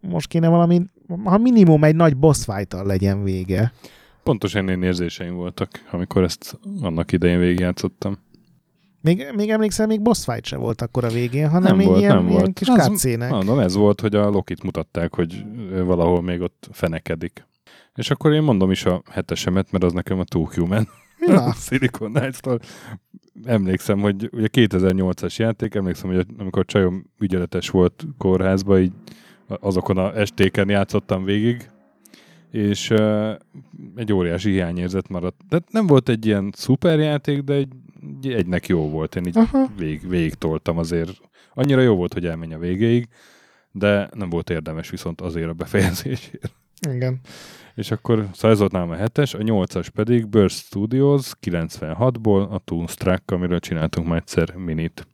most kéne valami, ha minimum egy nagy boss fight legyen vége. Pontosan én érzéseim voltak, amikor ezt annak idején végigjátszottam. Még, még emlékszel, még boss fight se volt akkor a végén, hanem Nem volt, ilyen, nem ilyen volt. kis cutscene Mondom, ez volt, hogy a Lokit mutatták, hogy valahol még ott fenekedik. És akkor én mondom is a hetesemet, mert az nekem a Two Human. Na, Silicon Knights-tól. Emlékszem, hogy ugye 2008-as játék, emlékszem, hogy amikor csajom ügyeletes volt kórházba, így azokon a estéken játszottam végig, és uh, egy óriási hiányérzet maradt. De nem volt egy ilyen szuper játék, de egy, egy egynek jó volt. Én így Aha. vég, végig toltam azért. Annyira jó volt, hogy elmenj a végéig, de nem volt érdemes viszont azért a befejezésért. igen. És akkor szóval ez volt nálam a hetes, a nyolcas pedig Burst Studios 96-ból, a Toonstruck, amiről csináltunk már egyszer minit.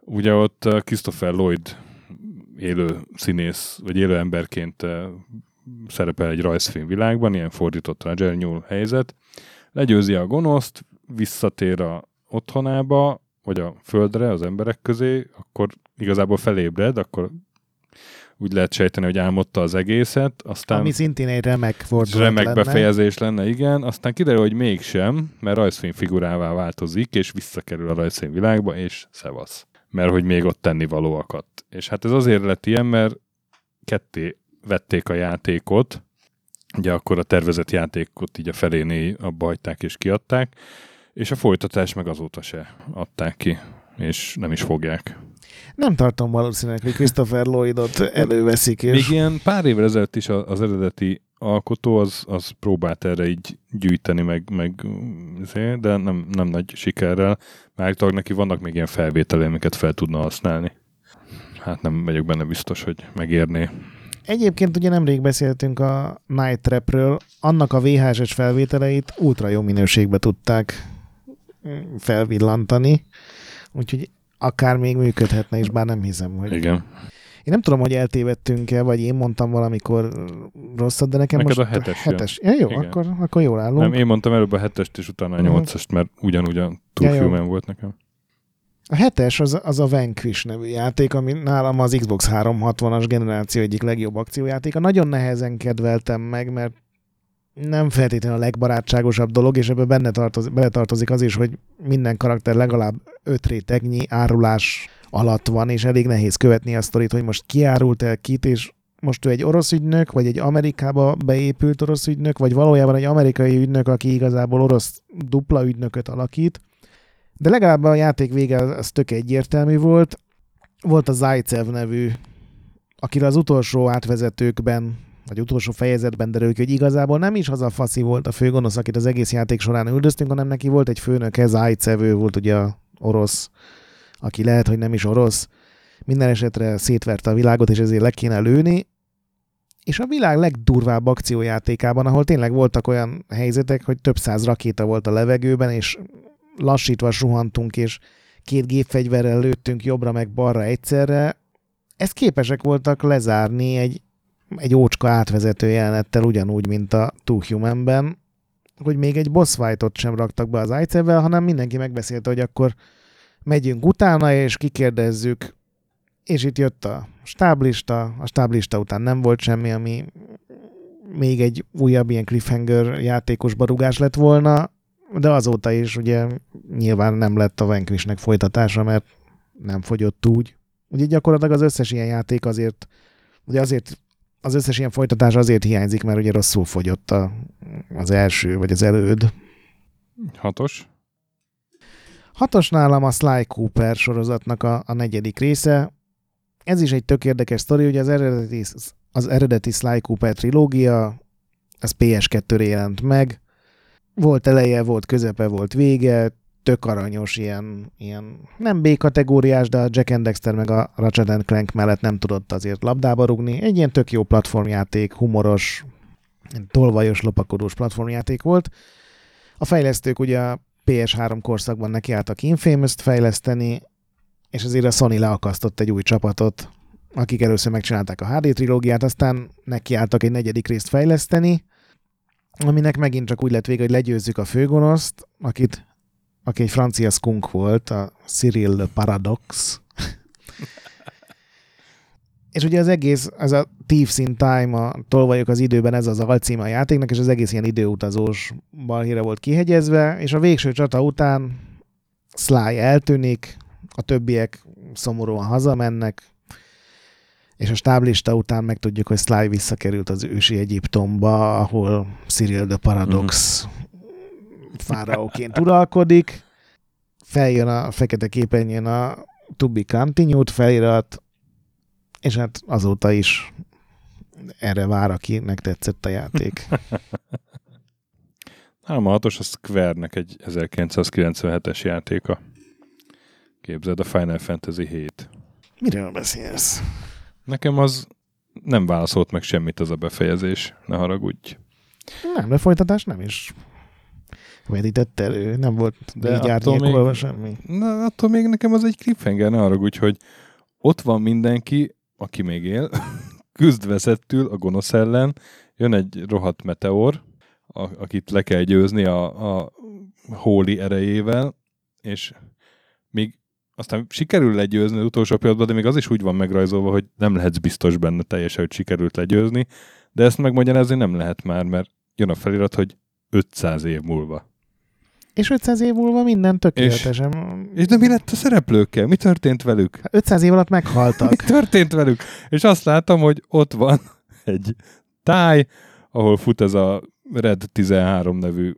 Ugye ott Christopher Lloyd élő színész, vagy élő emberként uh, szerepel egy rajzfilm világban, ilyen fordított Roger Newell helyzet. Legyőzi a gonoszt, visszatér a otthonába, vagy a földre, az emberek közé, akkor igazából felébred, akkor úgy lehet sejteni, hogy álmodta az egészet, aztán Ami szintén egy remek fordulat remek lenne. befejezés lenne, igen. Aztán kiderül, hogy mégsem, mert rajzfilm figurává változik, és visszakerül a rajzfilm világba, és szevasz. Mert hogy még ott tennivaló akadt. És hát ez azért lett ilyen, mert ketté vették a játékot, ugye akkor a tervezett játékot így a feléné abba hagyták és kiadták, és a folytatás meg azóta se adták ki, és nem is fogják. Nem tartom valószínűleg, hogy Christopher Lloydot előveszik, és Még ilyen pár évvel ezelőtt is az eredeti alkotó az, az próbált erre így gyűjteni, meg, meg izé, de nem, nem nagy sikerrel. Már neki vannak még ilyen felvételé, amiket fel tudna használni. Hát nem vagyok benne biztos, hogy megérné. Egyébként ugye nemrég beszéltünk a Night Trapről, annak a VHS-es felvételeit ultra jó minőségbe tudták felvillantani, úgyhogy akár még működhetne is, bár nem hiszem, hogy... Igen. Én nem tudom, hogy eltévedtünk-e, vagy én mondtam valamikor rosszat, de nekem Neked most a hetes hetes. Ja, jó, Igen. akkor, akkor jól állunk. Nem, én mondtam előbb a hetest, és utána a Mhm. nyolcast, mert ugyanúgy a Two Ja. Human volt nekem. A hetes az, az a Vanquish nevű játék, ami nálam az Xbox 360-as generáció egyik legjobb akciójátéka. Nagyon nehezen kedveltem meg, mert nem feltétlenül a legbarátságosabb dolog, és ebbe benne tartozik, beletartozik az is, hogy minden karakter legalább öt rétegnyi árulás alatt van, és elég nehéz követni a sztorit, hogy most ki árult el kit, és most ő egy orosz ügynök, vagy egy Amerikába beépült orosz ügynök, vagy valójában egy amerikai ügynök, aki igazából orosz dupla ügynököt alakít. De legalább a játék vége az tök egyértelmű volt. Volt a Zajcev nevű, akire az utolsó átvezetőkben, vagy utolsó fejezetben derül ki, hogy igazából nem is az a faszi volt a főgonosz, akit az egész játék során üldöztünk, hanem neki volt egy főnöke, Zajcev, ő volt ugye a orosz, aki lehet, hogy nem is orosz. Minden esetre szétverte a világot, és ezért le kéne lőni. És a világ legdurvább akciójátékában, ahol tényleg voltak olyan helyzetek, hogy több száz rakéta volt a levegőben, és lassítva suhantunk, és két gépfegyverrel lőttünk jobbra meg balra egyszerre, ezt képesek voltak lezárni egy, egy ócska átvezető jelenettel ugyanúgy, mint a Two Human-ben, hogy még egy boss fight-ot sem raktak be az ICE-vel, hanem mindenki megbeszélte, hogy akkor megyünk utána, és kikérdezzük, és itt jött a stáblista, a stáblista után nem volt semmi, ami még egy újabb ilyen cliffhanger játékos barugás lett volna, de azóta is ugye nyilván nem lett a Vanquishnek folytatása, mert nem fogyott úgy. Ugye gyakorlatilag az összes ilyen játék azért, ugye azért az összes ilyen folytatás azért hiányzik, mert ugye rosszul fogyott a, az első, vagy az előd. Hatos. Hatos nálam a Sly Cooper sorozatnak a, a negyedik része. Ez is egy tök érdekes sztori, ugye az eredeti, az eredeti Sly Cooper trilógia, az PS2-re jelent meg. Volt eleje, volt közepe, volt vége, tök aranyos, ilyen, ilyen nem B-kategóriás, de a Jack and Dexter meg a Ratchet Clank mellett nem tudott azért labdába rugni. Egy ilyen tök jó platformjáték, humoros, tolvajos, lopakodós platformjáték volt. A fejlesztők ugye a PS3 korszakban nekiálltak Infamous-t fejleszteni, és azért a Sony leakasztott egy új csapatot, akik először megcsinálták a HD trilógiát, aztán nekiálltak egy negyedik részt fejleszteni, aminek megint csak úgy lett vége, hogy legyőzzük a főgonoszt, akit, aki egy francia skunk volt, a Cyril Paradox. és ugye az egész, ez a Thieves in Time, a Tolvajok az időben, ez az alcíme a játéknak, és az egész ilyen időutazós balhíre volt kihegyezve, és a végső csata után Sly eltűnik, a többiek szomorúan hazamennek, és a stáblista után megtudjuk, hogy Sly visszakerült az ősi Egyiptomba, ahol Cyril the Paradox fáraóként uralkodik. Feljön a fekete képernyőn a To be continued felirat, és hát azóta is erre vár, akinek tetszett a játék. *laughs* Nálam a hatos a Square-nek egy 1997-es játéka. Képzeld, a Final Fantasy 7. Miről beszélsz? Nekem az nem válaszolt meg semmit az a befejezés, ne haragudj. Nem, de folytatás nem is vetített elő, nem volt De attól árnyékolva még- semmi. Na, attól még nekem az egy cliffhanger, ne haragudj, hogy ott van mindenki, aki még él, *laughs* küzd veszettül a gonosz ellen, jön egy rohadt meteor, a, akit le kell győzni a, a hóli erejével, és még aztán sikerül legyőzni az utolsó pillanatban, de még az is úgy van megrajzolva, hogy nem lehetsz biztos benne teljesen, hogy sikerült legyőzni, de ezt megmagyarázni nem lehet már, mert jön a felirat, hogy 500 év múlva. És 500 év múlva minden tökéletesen. És de mi lett a szereplőkkel? Mi történt velük? 500 év alatt Mi meghaltak. történt velük? És azt látom, hogy ott van egy táj, ahol fut ez a Red 13 nevű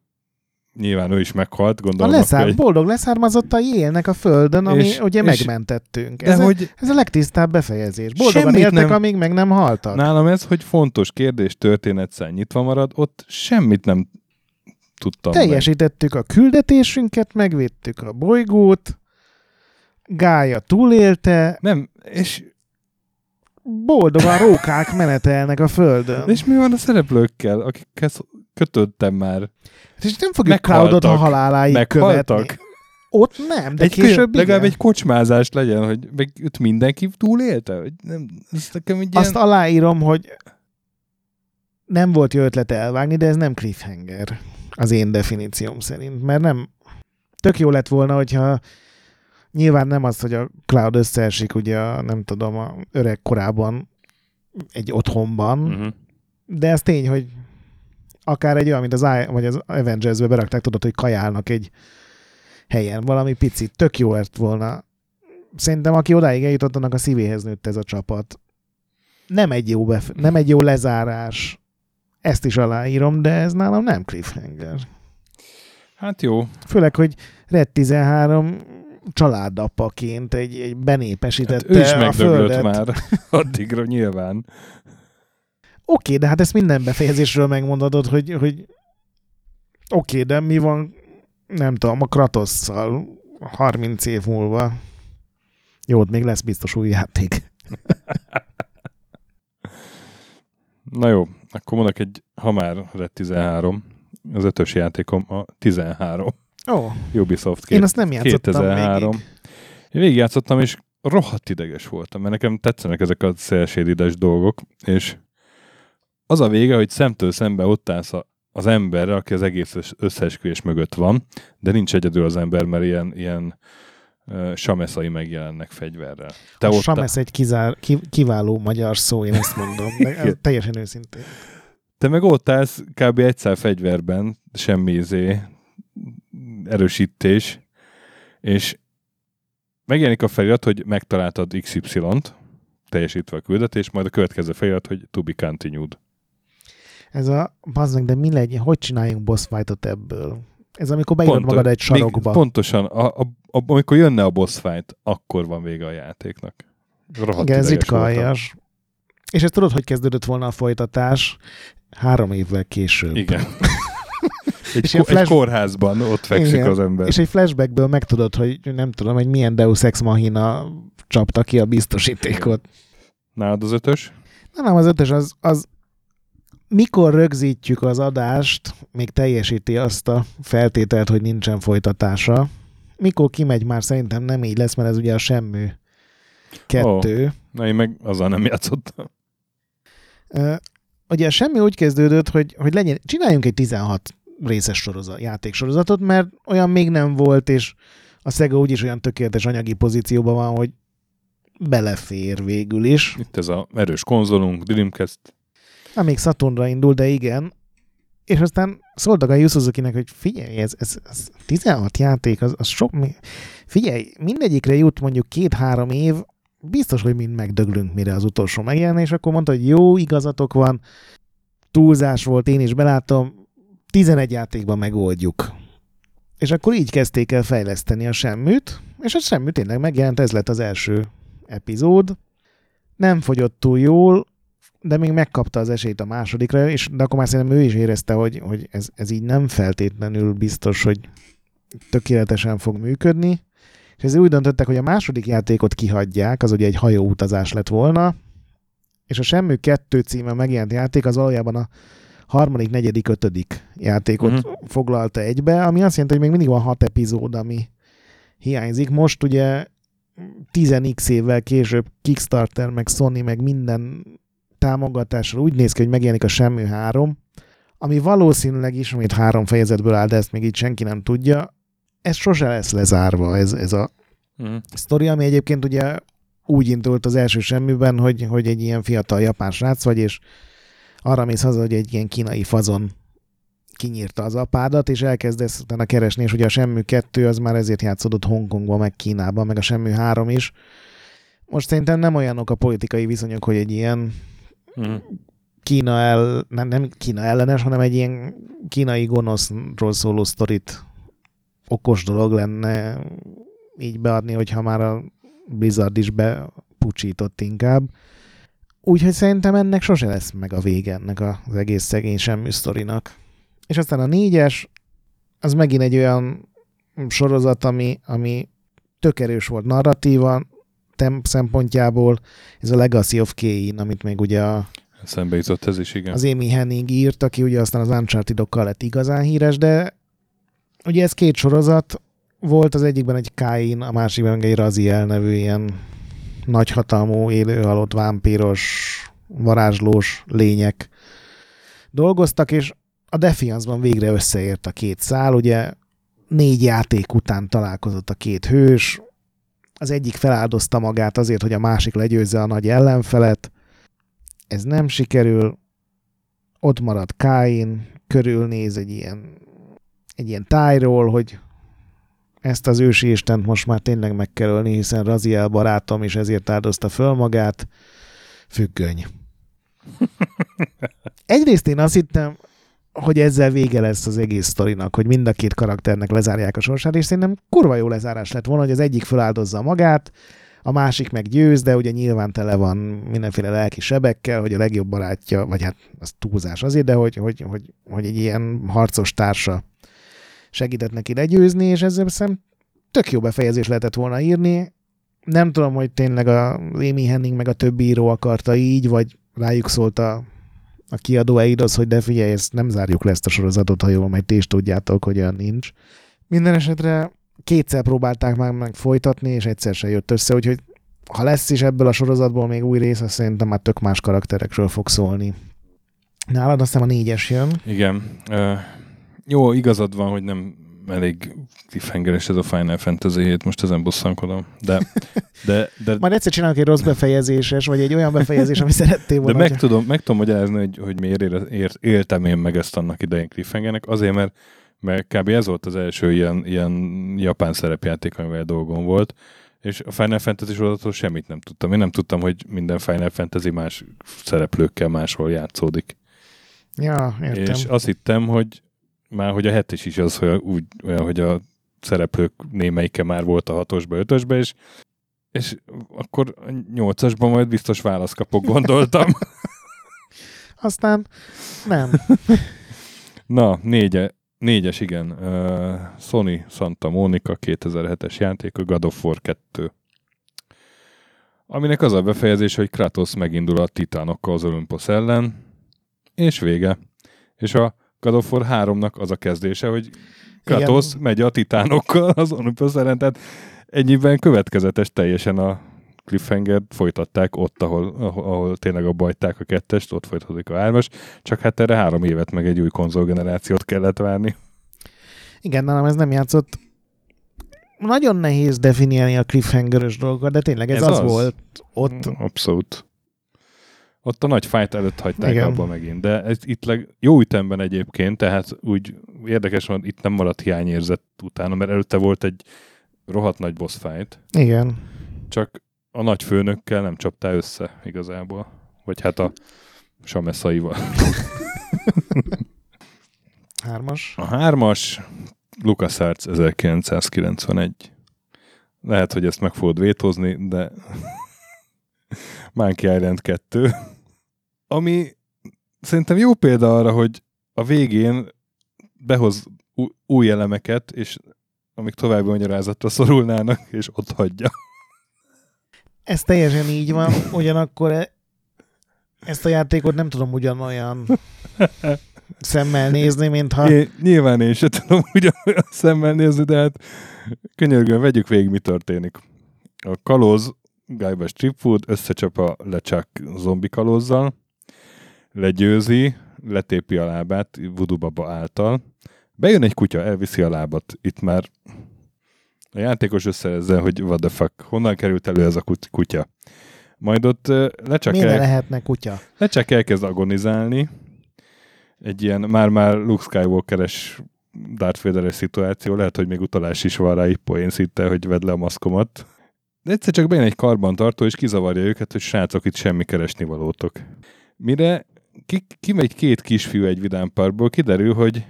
nyilván ő is meghalt, A gondolom. leszár, hogy... boldog leszármazottai élnek a földön, ami És- ugye és- megmentettünk. De Ez, a, hogy ez a legtisztább befejezés. Boldogan éltek, nem- amíg meg nem haltak. nálam ez, hogy fontos kérdés történetszál nyitva marad, ott semmit nem tudtam meg. Teljesítettük a küldetésünket, megvédtük a bolygót, Gája túlélte, Nem, és, boldogan rókák menetelnek a földön. és mi van a szereplőkkel, akikhez kötöttem már? És nem fogjuk Meghaltak. Cloudot a haláláig Meghaltak? követni. Ott nem, de egy később legalább igen. egy kocsmázás legyen, hogy meg itt mindenki túlélte? Hogy nem, ez nekem egy Azt ilyen... aláírom, hogy nem volt jó ötlet elvágni, de ez nem cliffhanger az én definícióm szerint, mert nem tök jó lett volna, hogyha nyilván nem az, hogy a Cloud összeesik ugye a, nem tudom, a öreg korában egy otthonban, Uh-huh. de ez tény, hogy akár egy olyan, mint az, I- vagy az Avengers-be berakták, tudod, hogy kajálnak egy helyen, valami picit, tök jó lett volna. Szerintem, aki odáig eljutott, annak a szívéhez nőtt ez a csapat. Nem egy jó, bef- nem egy jó lezárás, ezt is aláírom, de ez nálam nem cliffhanger. Hát jó. Főleg, hogy Red 13 családapaként egy, egy benépesítette Hát ő is megdöglött már *laughs* addigra nyilván. Oké, de hát ezt minden befejezésről megmondod, hogy, hogy oké, de mi van, nem tudom, a Kratosszal 30 év múlva. Jó, ott még lesz biztos új játék. *laughs* Na jó, akkor mondok egy, ha már Red 13, az ötös játékom a 13. Ó, oh, Ubisoft én azt nem játszottam 2003. végig. Én végigjátszottam, és rohadt ideges voltam, mert nekem tetszenek ezek a szélsédides dolgok, és az a vége, hogy szemtől szembe ott állsz a- az emberre, aki az egész össz- összeesküvés mögött van, de nincs egyedül az ember, mert ilyen, ilyen sameszai megjelennek fegyverrel. Te a ott Samesz egy kizár, ki, kiváló magyar szó, én ezt mondom. De teljesen őszintén. Te meg ott állsz kb. egyszer fegyverben, semmi izé, erősítés, és megjelenik a felirat, hogy megtaláltad XY-t, teljesítve a küldetés, majd a következő felirat, hogy to be continued. Ez a, bazd meg, de mi legyen, hogy csináljunk boss fightot ebből? Ez amikor beírod magad egy sarokba. Még pontosan, a, a, a, amikor jönne a boss fight, akkor van vége a játéknak. Rohadt Igen, ez ritka aljas. És ezt tudod, hogy kezdődött volna a folytatás? Három évvel később. Igen. *laughs* Egy, És ko- egy flash- kórházban ott fekszik Igen. az ember. És egy flashbackből megtudod, hogy nem tudom, hogy milyen Deus Ex Machina csapta ki a biztosítékot. Nálad az ötös? Nem, nem, az ötös az, az mikor rögzítjük az adást, még teljesíti azt a feltételt, hogy nincsen folytatása. Mikor kimegy, már szerintem nem így lesz, mert ez ugye a semmű kettő. Oh. Na, én meg azzal nem játszottam. Uh, ugye semmi úgy kezdődött, hogy, hogy legyen, csináljunk egy 16 részes sorozat, játéksorozatot, mert olyan még nem volt, és a Sega úgyis olyan tökéletes anyagi pozícióban van, hogy belefér végül is. Itt ez a erős konzolunk, Dreamcast. Na, még Saturnra indul, de igen. És aztán Yu Suzuki-nek, hogy figyelj, ez, ez, ez 16 játék, az, az sok... Figyelj, mindegyikre jut mondjuk két-három év, biztos, hogy mind megdöglünk, mire az utolsó megjelen, és akkor mondta, hogy jó, igazatok van, túlzás volt, én is belátom, 11 játékban megoldjuk. És akkor így kezdték el fejleszteni a semműt, és a semmű tényleg megjelent, ez lett az első epizód. Nem fogyott túl jól, de még megkapta az esélyt a másodikra, és de akkor már szerintem ő is érezte, hogy, hogy ez, ez így nem feltétlenül biztos, hogy tökéletesen fog működni. És ezért úgy döntöttek, hogy a második játékot kihagyják, az ugye egy hajóutazás lett volna, és a Semmű 2 címe megjelent játék az valójában a harmadik, negyedik, ötödik játékot uh-huh. foglalta egybe, ami azt jelenti, hogy még mindig van hat epizód, ami hiányzik. Most ugye 10x évvel később Kickstarter, meg Sony, meg minden támogatásra úgy néz ki, hogy megjelenik a Semmű 3, ami valószínűleg ismét három fejezetből áll, de ezt még így senki nem tudja. Ez sose lesz lezárva, ez, ez a Uh-huh. sztori, ami egyébként ugye úgy indult az első semmiben, hogy, hogy egy ilyen fiatal japán srác vagy, és arra mész haza, hogy egy ilyen kínai fazon kinyírta az apádat, és elkezdesz utána keresni, és ugye a Semmű 2 az már ezért játszódott Hongkongban, meg Kínában, meg a Semmű 3 is. Most szerintem nem olyanok a politikai viszonyok, hogy egy ilyen Uh-huh. Kína el, nem, nem Kína ellenes, hanem egy ilyen kínai gonoszról szóló sztorit okos dolog lenne így beadni, hogyha már a Blizzard is bepucsított inkább. Úgyhogy szerintem ennek sose lesz meg a vége ennek az egész szegény semmi sztorinak. És aztán a négyes, az megint egy olyan sorozat, ami, ami tök erős volt narratíva temp szempontjából. Ez a Legacy of Kain, amit még ugye a Szembe jutott ez is, igen. az Amy Henning írt, aki ugye aztán az uncharted lett igazán híres, de ugye ez két sorozat, volt az egyikben egy Kain, a másikban meg egy Raziel nevű ilyen nagyhatalmú, élő halott, vámpíros, varázslós lények dolgoztak, és a Defiance-ban végre összeért a két szál, ugye négy játék után találkozott a két hős, az egyik feláldozta magát azért, hogy a másik legyőzze a nagy ellenfelet, ez nem sikerül, ott marad Kain, körülnéz egy ilyen, egy ilyen tájról, hogy ezt az ősi istent most már tényleg meg kell ölni, hiszen Raziel barátom is ezért áldozta föl magát. Függöny. *laughs* Egyrészt én azt hittem, hogy ezzel vége lesz az egész sztorinak, hogy mind a két karakternek lezárják a sorsát, és szerintem kurva jó lezárás lett volna, hogy az egyik feláldozza magát, a másik meg győz, de ugye nyilván tele van mindenféle lelki sebekkel, hogy a legjobb barátja, vagy hát az túlzás azért, de hogy, hogy, hogy, hogy egy ilyen harcos társa segített neki legyőzni, és ezzel szem tök jó befejezés lehetett volna írni. Nem tudom, hogy tényleg a Amy Henning meg a többi író akarta így, vagy rájuk szólt a, a kiadó Eidos, hogy de figyelj, ezt nem zárjuk le ezt a sorozatot, ha jól majd ti is tudjátok, hogy olyan nincs. Minden esetre kétszer próbálták már meg folytatni, és egyszer se jött össze, úgyhogy ha lesz is ebből a sorozatból még új rész, azt szerintem már tök más karakterekről fog szólni. Nálad aztán a négyes jön. Igen. Uh, jó, igazad van, hogy nem elég cliffhangeres ez a Final Fantasy 7, most ezen bosszankodom. De, de, de, Majd egyszer csinálok egy rossz befejezéses, vagy egy olyan befejezés, ami szerettél volna. de meg tudom, meg tudom magyarázni, hogy, hogy miért ér, éltem én meg ezt annak idején cliffhangernek. Azért, mert, mert kb. ez volt az első ilyen, ilyen japán szerepjáték, amivel dolgom volt. És a Final Fantasy sorozatról semmit nem tudtam. Én nem tudtam, hogy minden Final Fantasy más szereplőkkel máshol játszódik. Ja, értem. És azt hittem, hogy már hogy a hetes is az, hogy úgy, olyan, hogy a szereplők némelyike már volt a hatosba, ötösbe, és, és akkor a nyolcasban majd biztos választ kapok, gondoltam. *laughs* Aztán nem. *laughs* Na, négye, négyes, igen. Uh, Sony Santa Monica 2007-es játék, a God of War 2. Aminek az a befejezés, hogy Kratos megindul a titánokkal az Olympus ellen, és vége. És a God of War 3-nak az a kezdése, hogy Kratos Igen. megy a titánokkal az Olympus ellen, tehát ennyiben következetes teljesen a cliffhanger folytatták ott, ahol, ahol, ahol tényleg a bajták a kettest, ott folytatódik a hármas, csak hát erre három évet meg egy új konzolgenerációt kellett várni. Igen, nálam ez nem játszott. Nagyon nehéz definiálni a cliffhangeres dolgokat, de tényleg ez, Ez az, az. az volt ott. Abszolút. Ott a nagy fájt előtt hagyták Igen. abba megint, de ez itt leg, jó ütemben egyébként, tehát úgy érdekes van, itt nem maradt hiányérzet utána, mert előtte volt egy rohadt nagy boss fight, Igen. csak a nagy főnökkel nem csaptál össze igazából. Vagy hát a sameszaival. *laughs* Hármas. A hármas, LucasArts 1991. Lehet, hogy ezt meg fogod vétózni, de Monkey Island 2. Ami szerintem jó példa arra, hogy a végén behoz új elemeket, és amik további magyarázatra szorulnának, és ott hagyja. Ez teljesen így van, ugyanakkor e- ezt a játékot nem tudom ugyanolyan szemmel nézni, mint ha... Én, nyilván én se tudom ugyanolyan szemmel nézni, de hát könyörgően vegyük végig, mi történik. A kalóz, Guyba Stripfood összecsap a lecsák zombi kalózzal, legyőzi, letépi a lábát Voodoo Baba által. Bejön egy kutya, elviszi a lábat. Itt már a játékos összerezze, hogy what the fuck, honnan került elő ez a kut- kutya. Majd ott ne el, lehetne kutya? lecsák elkezd agonizálni. Egy ilyen már-már Luke Skywalker-es Darth Vader-es szituáció, lehet, hogy még utalás is van rá, így poén szinte, hogy vedd le a maszkomat. De egyszer csak bejön egy karbantartó, és kizavarja őket, hogy srácok, itt semmi keresni valótok. Mire ki, kimegy két kisfiú egy vidámparkból, kiderül, hogy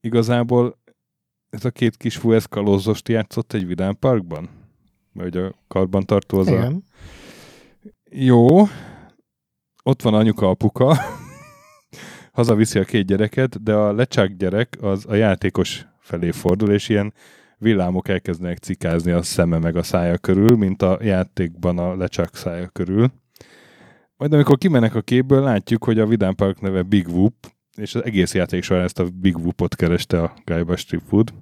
igazából ez a két kisfiú ez kalózost játszott egy vidámparkban? Mert ugye a karbantartó az a... Igen. Jó, ott van anyuka, apuka, *laughs* hazaviszi a két gyereket, de a lecsák gyerek az a játékos felé fordul, és ilyen villámok elkezdenek cikázni a szeme meg a szája körül, mint a játékban a lecsák szája körül. Majd amikor kimennek a képből, látjuk, hogy a Vidám Park neve Big Whoop, és az egész játék során ezt a Big Whoopot kereste a Guyba Strip Food.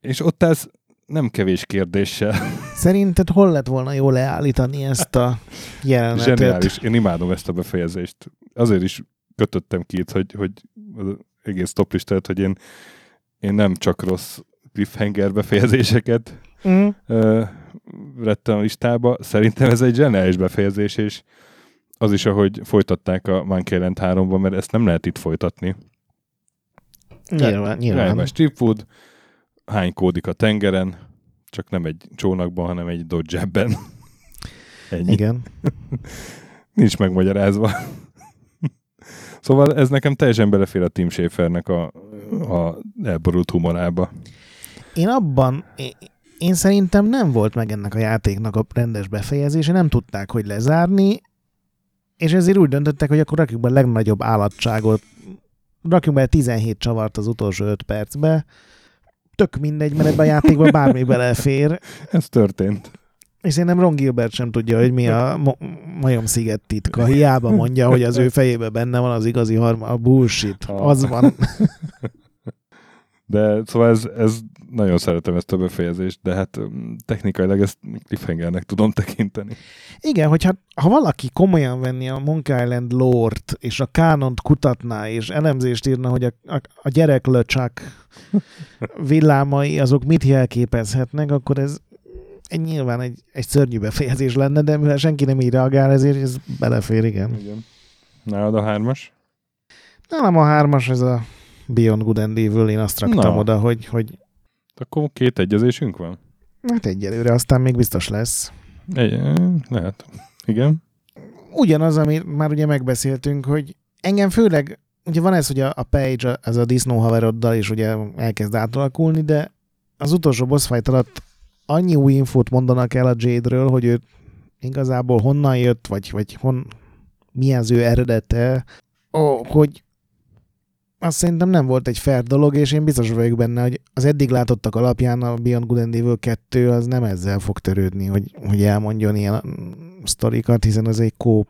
és ott ez nem kevés kérdéssel. *laughs* Szerinted hol lett volna jó leállítani ezt a jelenetet? Zseniális. Én imádom ezt a befejezést. Azért is kötöttem ki itt, hogy, hogy az egész top listát, hogy én, én nem csak rossz cliffhanger befejezéseket Mm. ö, vettem a listába. Szerintem ez egy zseniális befejezés, és az is, ahogy folytatták a Monkey Island 3-ban, mert ezt nem lehet itt folytatni. Nyilván, nyilván. Rájön Stripwood, hánykódik a tengeren, csak nem egy csónakban, hanem egy dodge *laughs* Ennyi. Igen. *laughs* Nincs megmagyarázva. szóval ez nekem teljesen belefér a Tim Schafernek a, a elborult humorába. Én abban, én, én szerintem nem volt meg ennek a játéknak a rendes befejezése, nem tudták, hogy lezárni, és ezért úgy döntöttek, hogy akkor rakjuk be a legnagyobb állatságot, rakjuk be 17 csavart az utolsó 5 percbe, tök mindegy, mert ebben a játékban bármi belefér, Ez történt. és szerintem Ron Gilbert sem tudja, hogy mi a mo- majomsziget titka. Hiába mondja, hogy az ő fejében benne van az igazi harma, a bullshit. Az van. De szóval ez, ez nagyon szeretem ezt a befejezést, de hát mm, technikailag ezt cliffhangernek tudom tekinteni. Igen, hogyha ha valaki komolyan venni a Monkey Island lore-t, és a kánont kutatná, és elemzést írna, hogy a, a, a gyereklöcsak *laughs* villámai, azok mit jelképezhetnek, akkor ez egy, nyilván egy, egy szörnyű befejezés lenne, de mivel senki nem így reagál, ezért ez belefér, igen. Igen. Nálad a hármas? Nálam a hármas, ez a Beyond Good and Evil, én azt raktam Na. oda, hogy, hogy Akkor két egyezésünk van? hát egyelőre, aztán még biztos lesz. Egy, eh, lehet. Igen. ugyanaz, amit már ugye megbeszéltünk, hogy engem főleg, ugye van ez, hogy a, a Page, ez a disznó haveroddal is ugye elkezd átalakulni, de az utolsó boss fight alatt annyi új infót mondanak el a Jade-ről, hogy ő igazából honnan jött, vagy, vagy hon, mi az ő eredete, ó, hogy azt szerintem nem volt egy fair dolog, és én biztos vagyok benne, hogy az eddig látottak alapján a Beyond Good and Evil 2 az nem ezzel fog törődni, hogy, hogy elmondjon ilyen mm, sztorikat, hiszen az egy kóp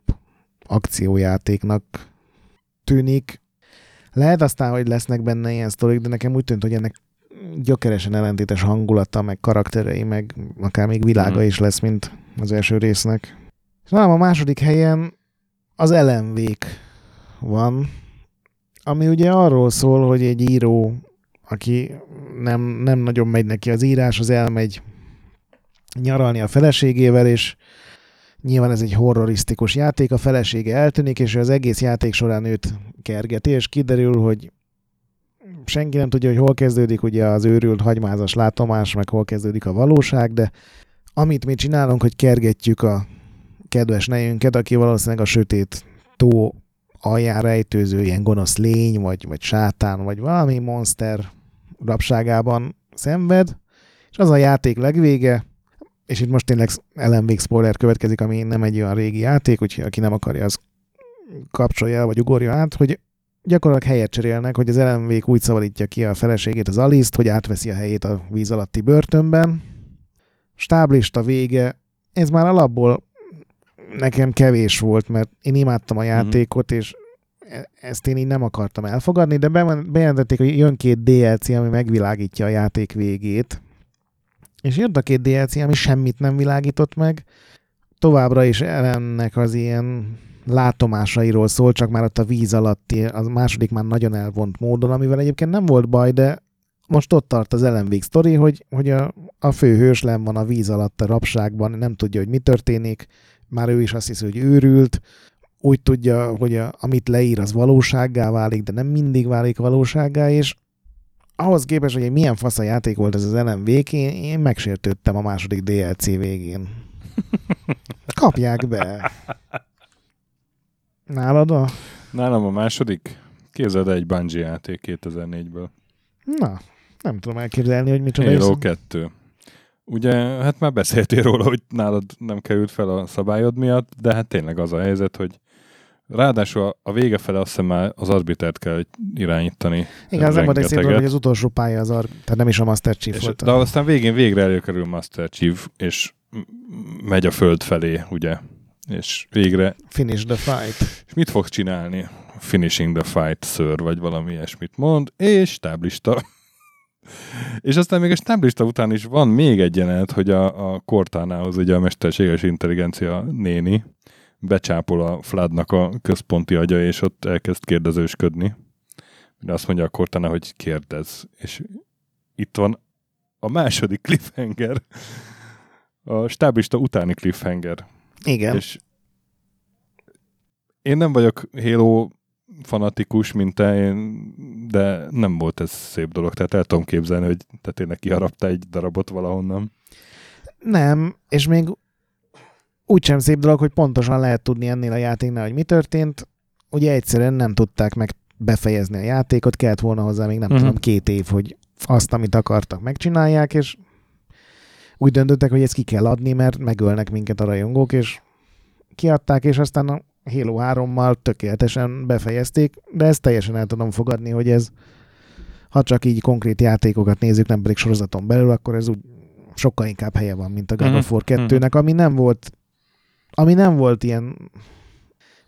akciójátéknak tűnik. Lehet aztán, hogy lesznek benne ilyen sztorik, de nekem úgy tűnt, hogy ennek gyökeresen ellentétes hangulata, meg karakterei, meg akár még világa Mhm. is lesz, mint az első résznek. És nálam a második helyen az elemvék van, ami ugye arról szól, hogy egy író, aki nem, nem nagyon megy neki az írás, az elmegy nyaralni a feleségével, és nyilván ez egy horrorisztikus játék, a felesége eltűnik, és az egész játék során őt kergeti, és kiderül, hogy senki nem tudja, hogy hol kezdődik. Ugye az őrült hagymázas látomás, meg hol kezdődik a valóság, de amit mi csinálunk, hogy kergetjük a kedves nejünket, aki valószínűleg a sötét tó alján rejtőző ilyen gonosz lény, vagy, vagy sátán, vagy valami monster rabságában szenved, és az a játék legvége, és itt most tényleg ellenvég spoiler következik, ami nem egy olyan régi játék, úgyhogy aki nem akarja, az kapcsolja el, vagy ugorja át, hogy gyakorlatilag helyet cserélnek, hogy az ellenvég úgy szabadítja ki a feleségét, az Aliszt, hogy átveszi a helyét a víz alatti börtönben. Stáblista vége, ez már alapból nekem kevés volt, mert én imádtam a játékot, és e- ezt én így nem akartam elfogadni, de be- bejelentették, hogy jön két DLC, ami megvilágítja a játék végét. És jött a két DLC, ami semmit nem világított meg. Továbbra is ennek az ilyen látomásairól szól, csak már ott a víz alatti, a második már nagyon elvont módon, amivel egyébként nem volt baj, de most ott tart az ellenvég sztori, hogy, hogy a, a főhős len van a víz alatt a rabságban, nem tudja, hogy mi történik, már ő is azt hiszi, hogy őrült, úgy tudja, hogy a, amit leír, az valósággá válik, de nem mindig válik valósággá, és ahhoz képest, hogy egy milyen fasz a játék volt ez az LMV, én, én megsértődtem a második DLC végén. *laughs* Kapják be. Nálad a... Nálam a második, képzeld el egy Bungie játék 2004-ből. Na, nem tudom elképzelni, hogy micsoda Halo is. 2. Ugye, hát már beszéltél róla, hogy nálad nem került fel a szabályod miatt, de hát tényleg az a helyzet, hogy ráadásul a- vége fele azt hiszem már az arbitert kell irányítani. Igen, az nem volt egy szép dolog, hogy az utolsó pálya az, ar... tehát nem is a Master Chief És, volt. de aztán végén végre előkerül Master Chief, és megy a föld felé, ugye? És végre, Finish the fight. és mit fog csinálni? Finishing the fight, sir, vagy valami ilyesmit mond, és táblista. És aztán még a stáblista után is van még egy jelenet, hogy a, a Cortánához ugye a mesterséges intelligencia néni becsápol a Fladnak a központi agya, és ott elkezd kérdezősködni. De azt mondja a Cortana, hogy kérdez. És itt van a második cliffhanger, a stáblista utáni cliffhanger. Igen. És én nem vagyok Halo fanatikus, mint te, én, de nem volt ez szép dolog. Tehát el tudom képzelni, hogy te tényleg kiharapta egy darabot valahonnan. Nem, és még úgy sem szép dolog, hogy pontosan lehet tudni ennél a játéknál, hogy mi történt. Ugye egyszerűen nem tudták meg befejezni a játékot, kellett volna hozzá még nem uh-huh. tudom két év, hogy azt, amit akartak, megcsinálják, és úgy döntöttek, hogy ezt ki kell adni, mert megölnek minket a rajongók, és kiadták, és aztán a Halo 3-mal tökéletesen befejezték, de ezt teljesen el tudom fogadni, hogy ez ha csak így konkrét játékokat nézzük, nem pedig sorozaton belül, akkor ez úgy sokkal inkább helye van, mint a God of War 2-nek, ami nem volt ami nem volt ilyen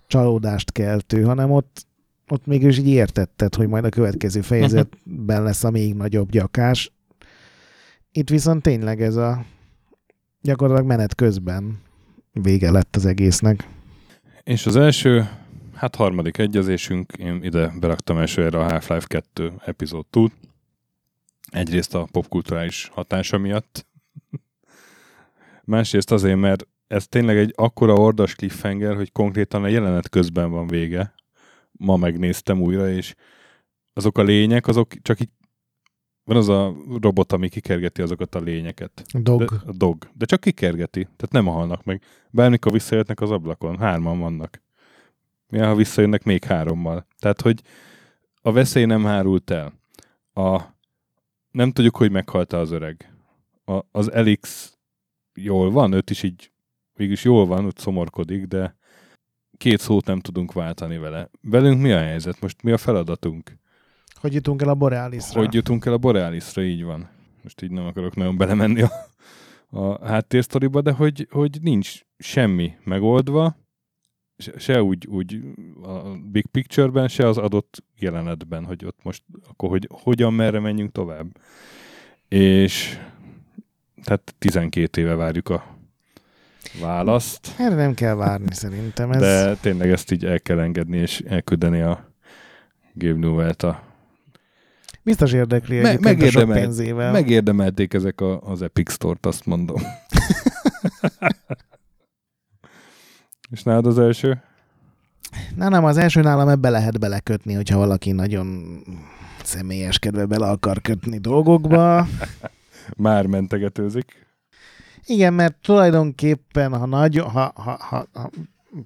csalódást keltő, hanem ott, ott mégis így értetted, hogy majd a következő fejezetben lesz a még nagyobb gyakás. Itt viszont tényleg ez a gyakorlatilag menet közben vége lett az egésznek. És az első, hát harmadik egyezésünk, én ide beraktam elsőre a Half-Life 2 epizód. Egyrészt a popkulturális hatása miatt, másrészt azért, mert ez tényleg egy akkora ordas cliffhanger, hogy konkrétan a jelenet közben van vége. Ma megnéztem újra, és azok a lények, azok csak így van az a robot, ami kikergeti azokat a lényeket. Dog. De, a dog. De csak kikergeti, tehát nem halnak meg. Bármikor visszajöttnek az ablakon, hárman vannak. Mi, ha visszajönnek még hárommal. Tehát, hogy a veszély nem hárult el. A, nem tudjuk, hogy meghalt az öreg. A, az Elix jól van, őt is így mégis jól van, ott szomorkodik, de két szót nem tudunk váltani vele. Velünk mi a helyzet? Most mi a feladatunk? Hogy jutunk el a Borealisra? Hogy jutunk el a Borealisra, így van. Most így nem akarok nagyon belemenni a, a háttérsztoriba, de hogy, hogy nincs semmi megoldva, se, úgy, úgy a big picture-ben, se az adott jelenetben, hogy ott most akkor hogy, hogyan, merre menjünk tovább. És tehát 12 éve várjuk a választ. Erre nem kell várni szerintem. Ez... De tényleg ezt így el kell engedni, és elküldeni a Gabe Newell-t a Biztos érdekli Me- megérdemel, sok pénzével. Megérdemelték ezek a, az Epic Store-t, azt mondom. *laughs* és nálad az első? Na nem, az első nálam ebbe lehet belekötni, hogyha valaki nagyon személyeskedve bele akar kötni dolgokba. *laughs* Már mentegetőzik. Igen, mert tulajdonképpen, ha, nagy, ha, ha, ha, ha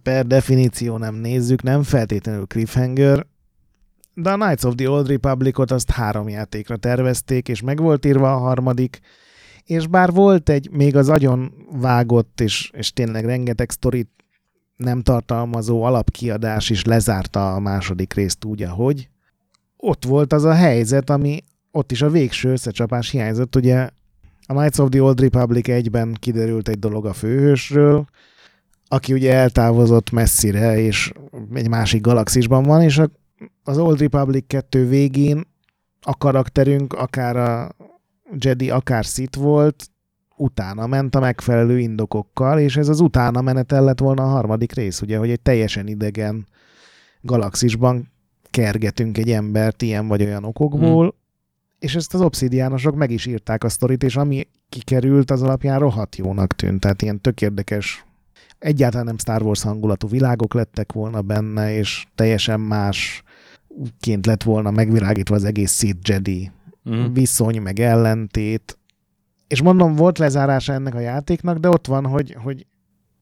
per definíció nem nézzük, nem feltétlenül cliffhanger, de a Knights of the Old Republicot azt három játékra tervezték, és meg volt írva a harmadik, és bár volt egy még az agyon vágott, és, és tényleg rengeteg sztorit nem tartalmazó alapkiadás is lezárta a második részt úgy, ahogy, ott volt az a helyzet, ami ott is a végső összecsapás hiányzott, ugye a Knights of the Old Republic egyben kiderült egy dolog a főhősről, aki ugye eltávozott messzire, és egy másik galaxisban van, és az Old Republic 2 végén a karakterünk akár a Jedi, akár Sith volt, utána ment a megfelelő indokokkal, és ez az utána menetel lett volna a harmadik rész, ugye, hogy egy teljesen idegen galaxisban kergetünk egy embert ilyen vagy olyan okokból, hmm és ezt az obszidiánosok meg is írták a sztorit, és ami kikerült, az alapján rohadt jónak tűnt. Tehát ilyen tök érdekes, egyáltalán nem Star Wars hangulatú világok lettek volna benne, és teljesen más ként lett volna megvilágítva az egész Sith Jedi mm. viszony, meg ellentét. És mondom, volt lezárása ennek a játéknak, de ott van, hogy, hogy,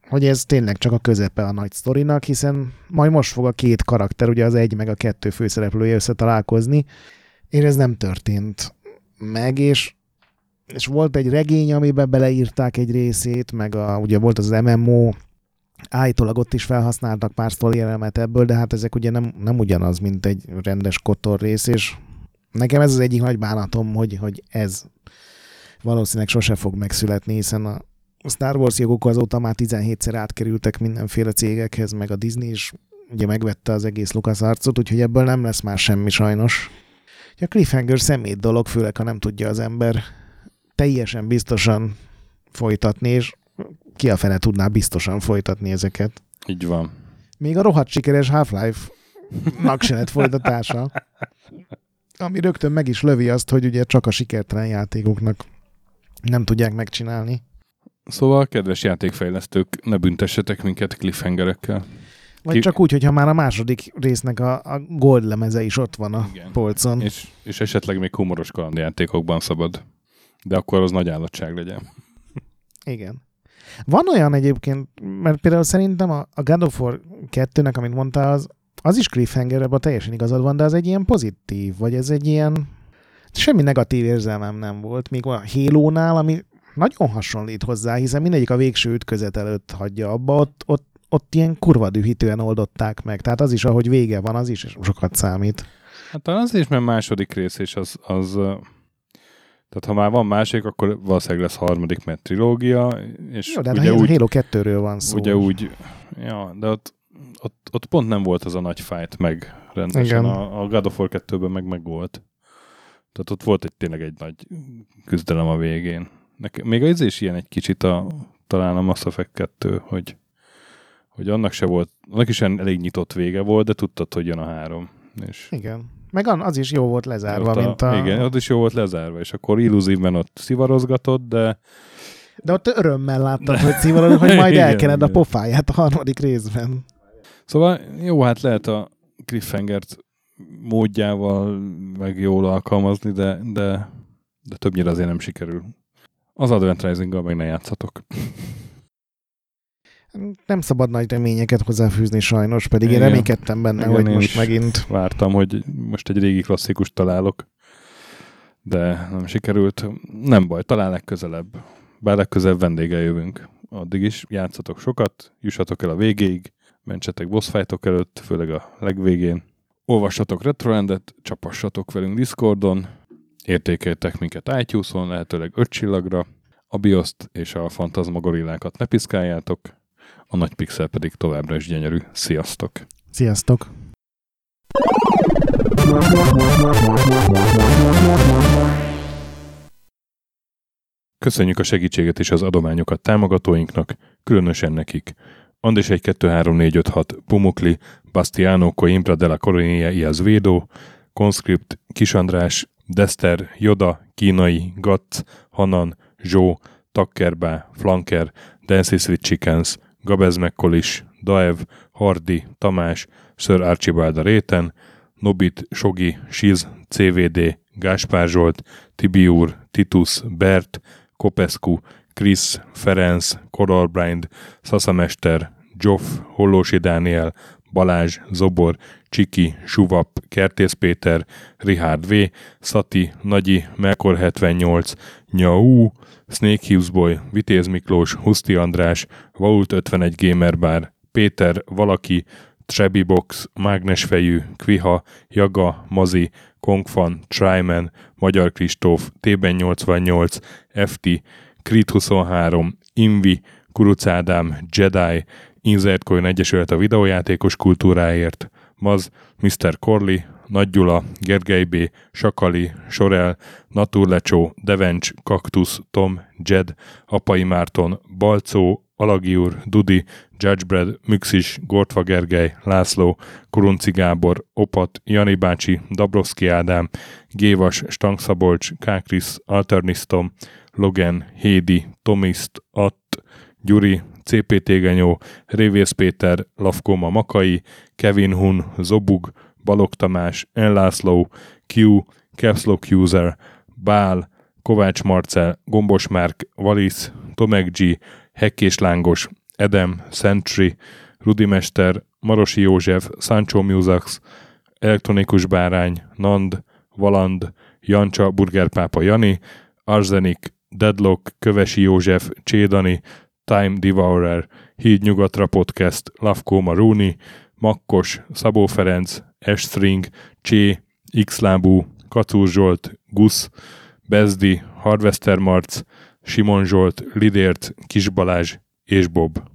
hogy ez tényleg csak a közepe a nagy sztorinak, hiszen majd most fog a két karakter, ugye az egy meg a kettő főszereplője összetalálkozni, és ez nem történt meg, és, és volt egy regény, amiben beleírták egy részét, meg a, ugye volt az MMO, állítólag ott is felhasználtak pár sztorielemet ebből, de hát ezek ugye nem, nem ugyanaz, mint egy rendes kotor rész, és nekem ez az egyik nagy bánatom, hogy, hogy ez valószínűleg sose fog megszületni, hiszen a Star Wars jogok azóta már 17-szer átkerültek mindenféle cégekhez, meg a Disney is ugye megvette az egész Lucas arcot, úgyhogy ebből nem lesz már semmi sajnos. A cliffhanger szemét dolog, főleg ha nem tudja az ember teljesen biztosan folytatni, és ki a fene tudná biztosan folytatni ezeket. Így van. Még a rohadt sikeres Half-Life-nak se lett folytatása. Ami rögtön meg is lövi azt, hogy ugye csak a sikertelen játékoknak nem tudják megcsinálni. Szóval, kedves játékfejlesztők, ne büntessetek minket cliffhangerekkel. Vagy Ki- csak úgy, hogyha már a második résznek a, a gold lemeze is ott van a Igen. polcon. És, és esetleg még humoros kalandjátékokban szabad. De akkor az nagy állatság legyen. Igen. Van olyan egyébként, mert például szerintem a, a God of War 2-nek, amit mondtál, az, az is cliffhanger, abban teljesen igazad van, de az egy ilyen pozitív, vagy ez egy ilyen semmi negatív érzelmem nem volt, míg a Halo-nál, ami nagyon hasonlít hozzá, hiszen mindegyik a végső ütközet előtt hagyja abba, ott, ott, ott ilyen kurva dühítően oldották meg. Tehát az is, ahogy vége van, az is sokat számít. Hát talán azért is, mert második rész, és az, az tehát ha már van másik, akkor valószínűleg lesz harmadik, mert trilógia, és Jó, de hát ugye a úgy, Halo 2-ről van szó. ugye úgy, ja, de ott, ott, ott pont nem volt az a nagy fight meg rendesen. Igen. A, a God of War 2-ben meg meg volt. Tehát ott volt egy tényleg egy nagy küzdelem a végén. Nekem, még az is ilyen egy kicsit a, talán a Mass Effect 2, hogy, hogy annak se volt, annak is elég nyitott vége volt, de tudtad, hogy jön a három. És Igen. Meg az is jó volt lezárva, ott mint a... Igen, ott is jó volt lezárva, és akkor illúzívben ott szivarozgatott, de De ott örömmel láttad, hogy szívalod, hogy majd *laughs* Igen, elkened a igen. pofáját a harmadik részben. Szóval jó, hát lehet a cliffhangert módjával meg jól alkalmazni, de, de, de többnyire azért nem sikerül. Az Advent Rising-gal meg ne játszatok. Nem szabad nagy reményeket hozzáfűzni sajnos, pedig én Igen. reménykedtem benne, Igen, hogy én most megint... Vártam, hogy most egy régi klasszikus találok, de nem sikerült. Nem baj, talán legközelebb. Bár legközelebb vendége jövünk. Addig is játszatok sokat, jussatok el a végéig, mentsetek boss előtt, főleg a legvégén. Olvassatok Retrolandet, csapassatok velünk Discordon, értékeltek minket iTunes-on, lehetőleg 5 csillagra, a bioszt és a fantasmagorillákat ne piszkáljátok, a nagy pixel pedig továbbra is gyönyörű. Sziasztok! Sziasztok! Köszönjük a segítséget és az adományokat támogatóinknak, különösen nekik. Andis 1 2 3 4 5 6 Pumukli, Bastiano Coimbra de la Coronia y Azvedo, Conscript, Kisandrás, Dester, Joda, Kínai, Gatz, Hanan, Zsó, Takkerbá, Flanker, Dancy Sweet Chickens, Gabez Mekkolis, Daev, Hardi, Tamás, Sir Archibald a Réten, Nobit, Sogi, Siz, CVD, Gáspár Zsolt, Tibiur, Titus, Bert, Kopescu, Krisz, Ferenc, Koralbrind, Szaszamester, Zsoff, Hollósi Dániel, Balázs, Zobor, Csiki, Suvap, Kertész Péter, Richard V, Szati, Nagyi, Melkor 78, Nyau, Snake Hughes Vitéz Miklós, Huszti András, Vault 51 Gamer Bar, Péter, Valaki, Trebi Box, Mágnesfejű, Kviha, Jaga, Mazi, Kongfan, Tryman, Magyar Kristóf, Tében 88, FT, Krit 23, Invi, Kuruc Ádám, Jedi, Insert Coin Egyesület a videójátékos kultúráért, Maz, Mr. Corley, Nagy Gyula, Gergely B., Sakali, Sorel, Naturlecsó, Devencs, Kaktusz, Tom, Jed, Apai Márton, Balcó, Alagi úr, Dudi, Judgebred, Müxis, Gortva Gergely, László, Kurunci Gábor, Opat, Jani bácsi, Dabrowski Ádám, Gévas, Stangszabolcs, Kákris, Alternisztom, Logan, Hédi, Tomiszt, Att, Gyuri, CPT Genyó, Révész Péter, Lavkoma Makai, Kevin Hun, Zobug, Balog Tamás, Enlászló, Q, Capslock User, Bál, Kovács Marcel, Gombos Márk, Valisz, Tomek G, Hekkés Lángos, Edem, Sentry, Rudimester, Marosi József, Sancho Musax, Elektronikus Bárány, Nand, Valand, Jancsa, Burgerpápa Jani, Arzenik, Deadlock, Kövesi József, Csédani, Time Devourer, Híd Nyugatra Podcast, Lavkó Maruni, Makkos, Szabó Ferenc, Estring, Csé, Xlábú, Kacúr Zsolt, Gusz, Bezdi, Harvester Marc, Simon Zsolt, Lidért, Kis Balázs és Bob.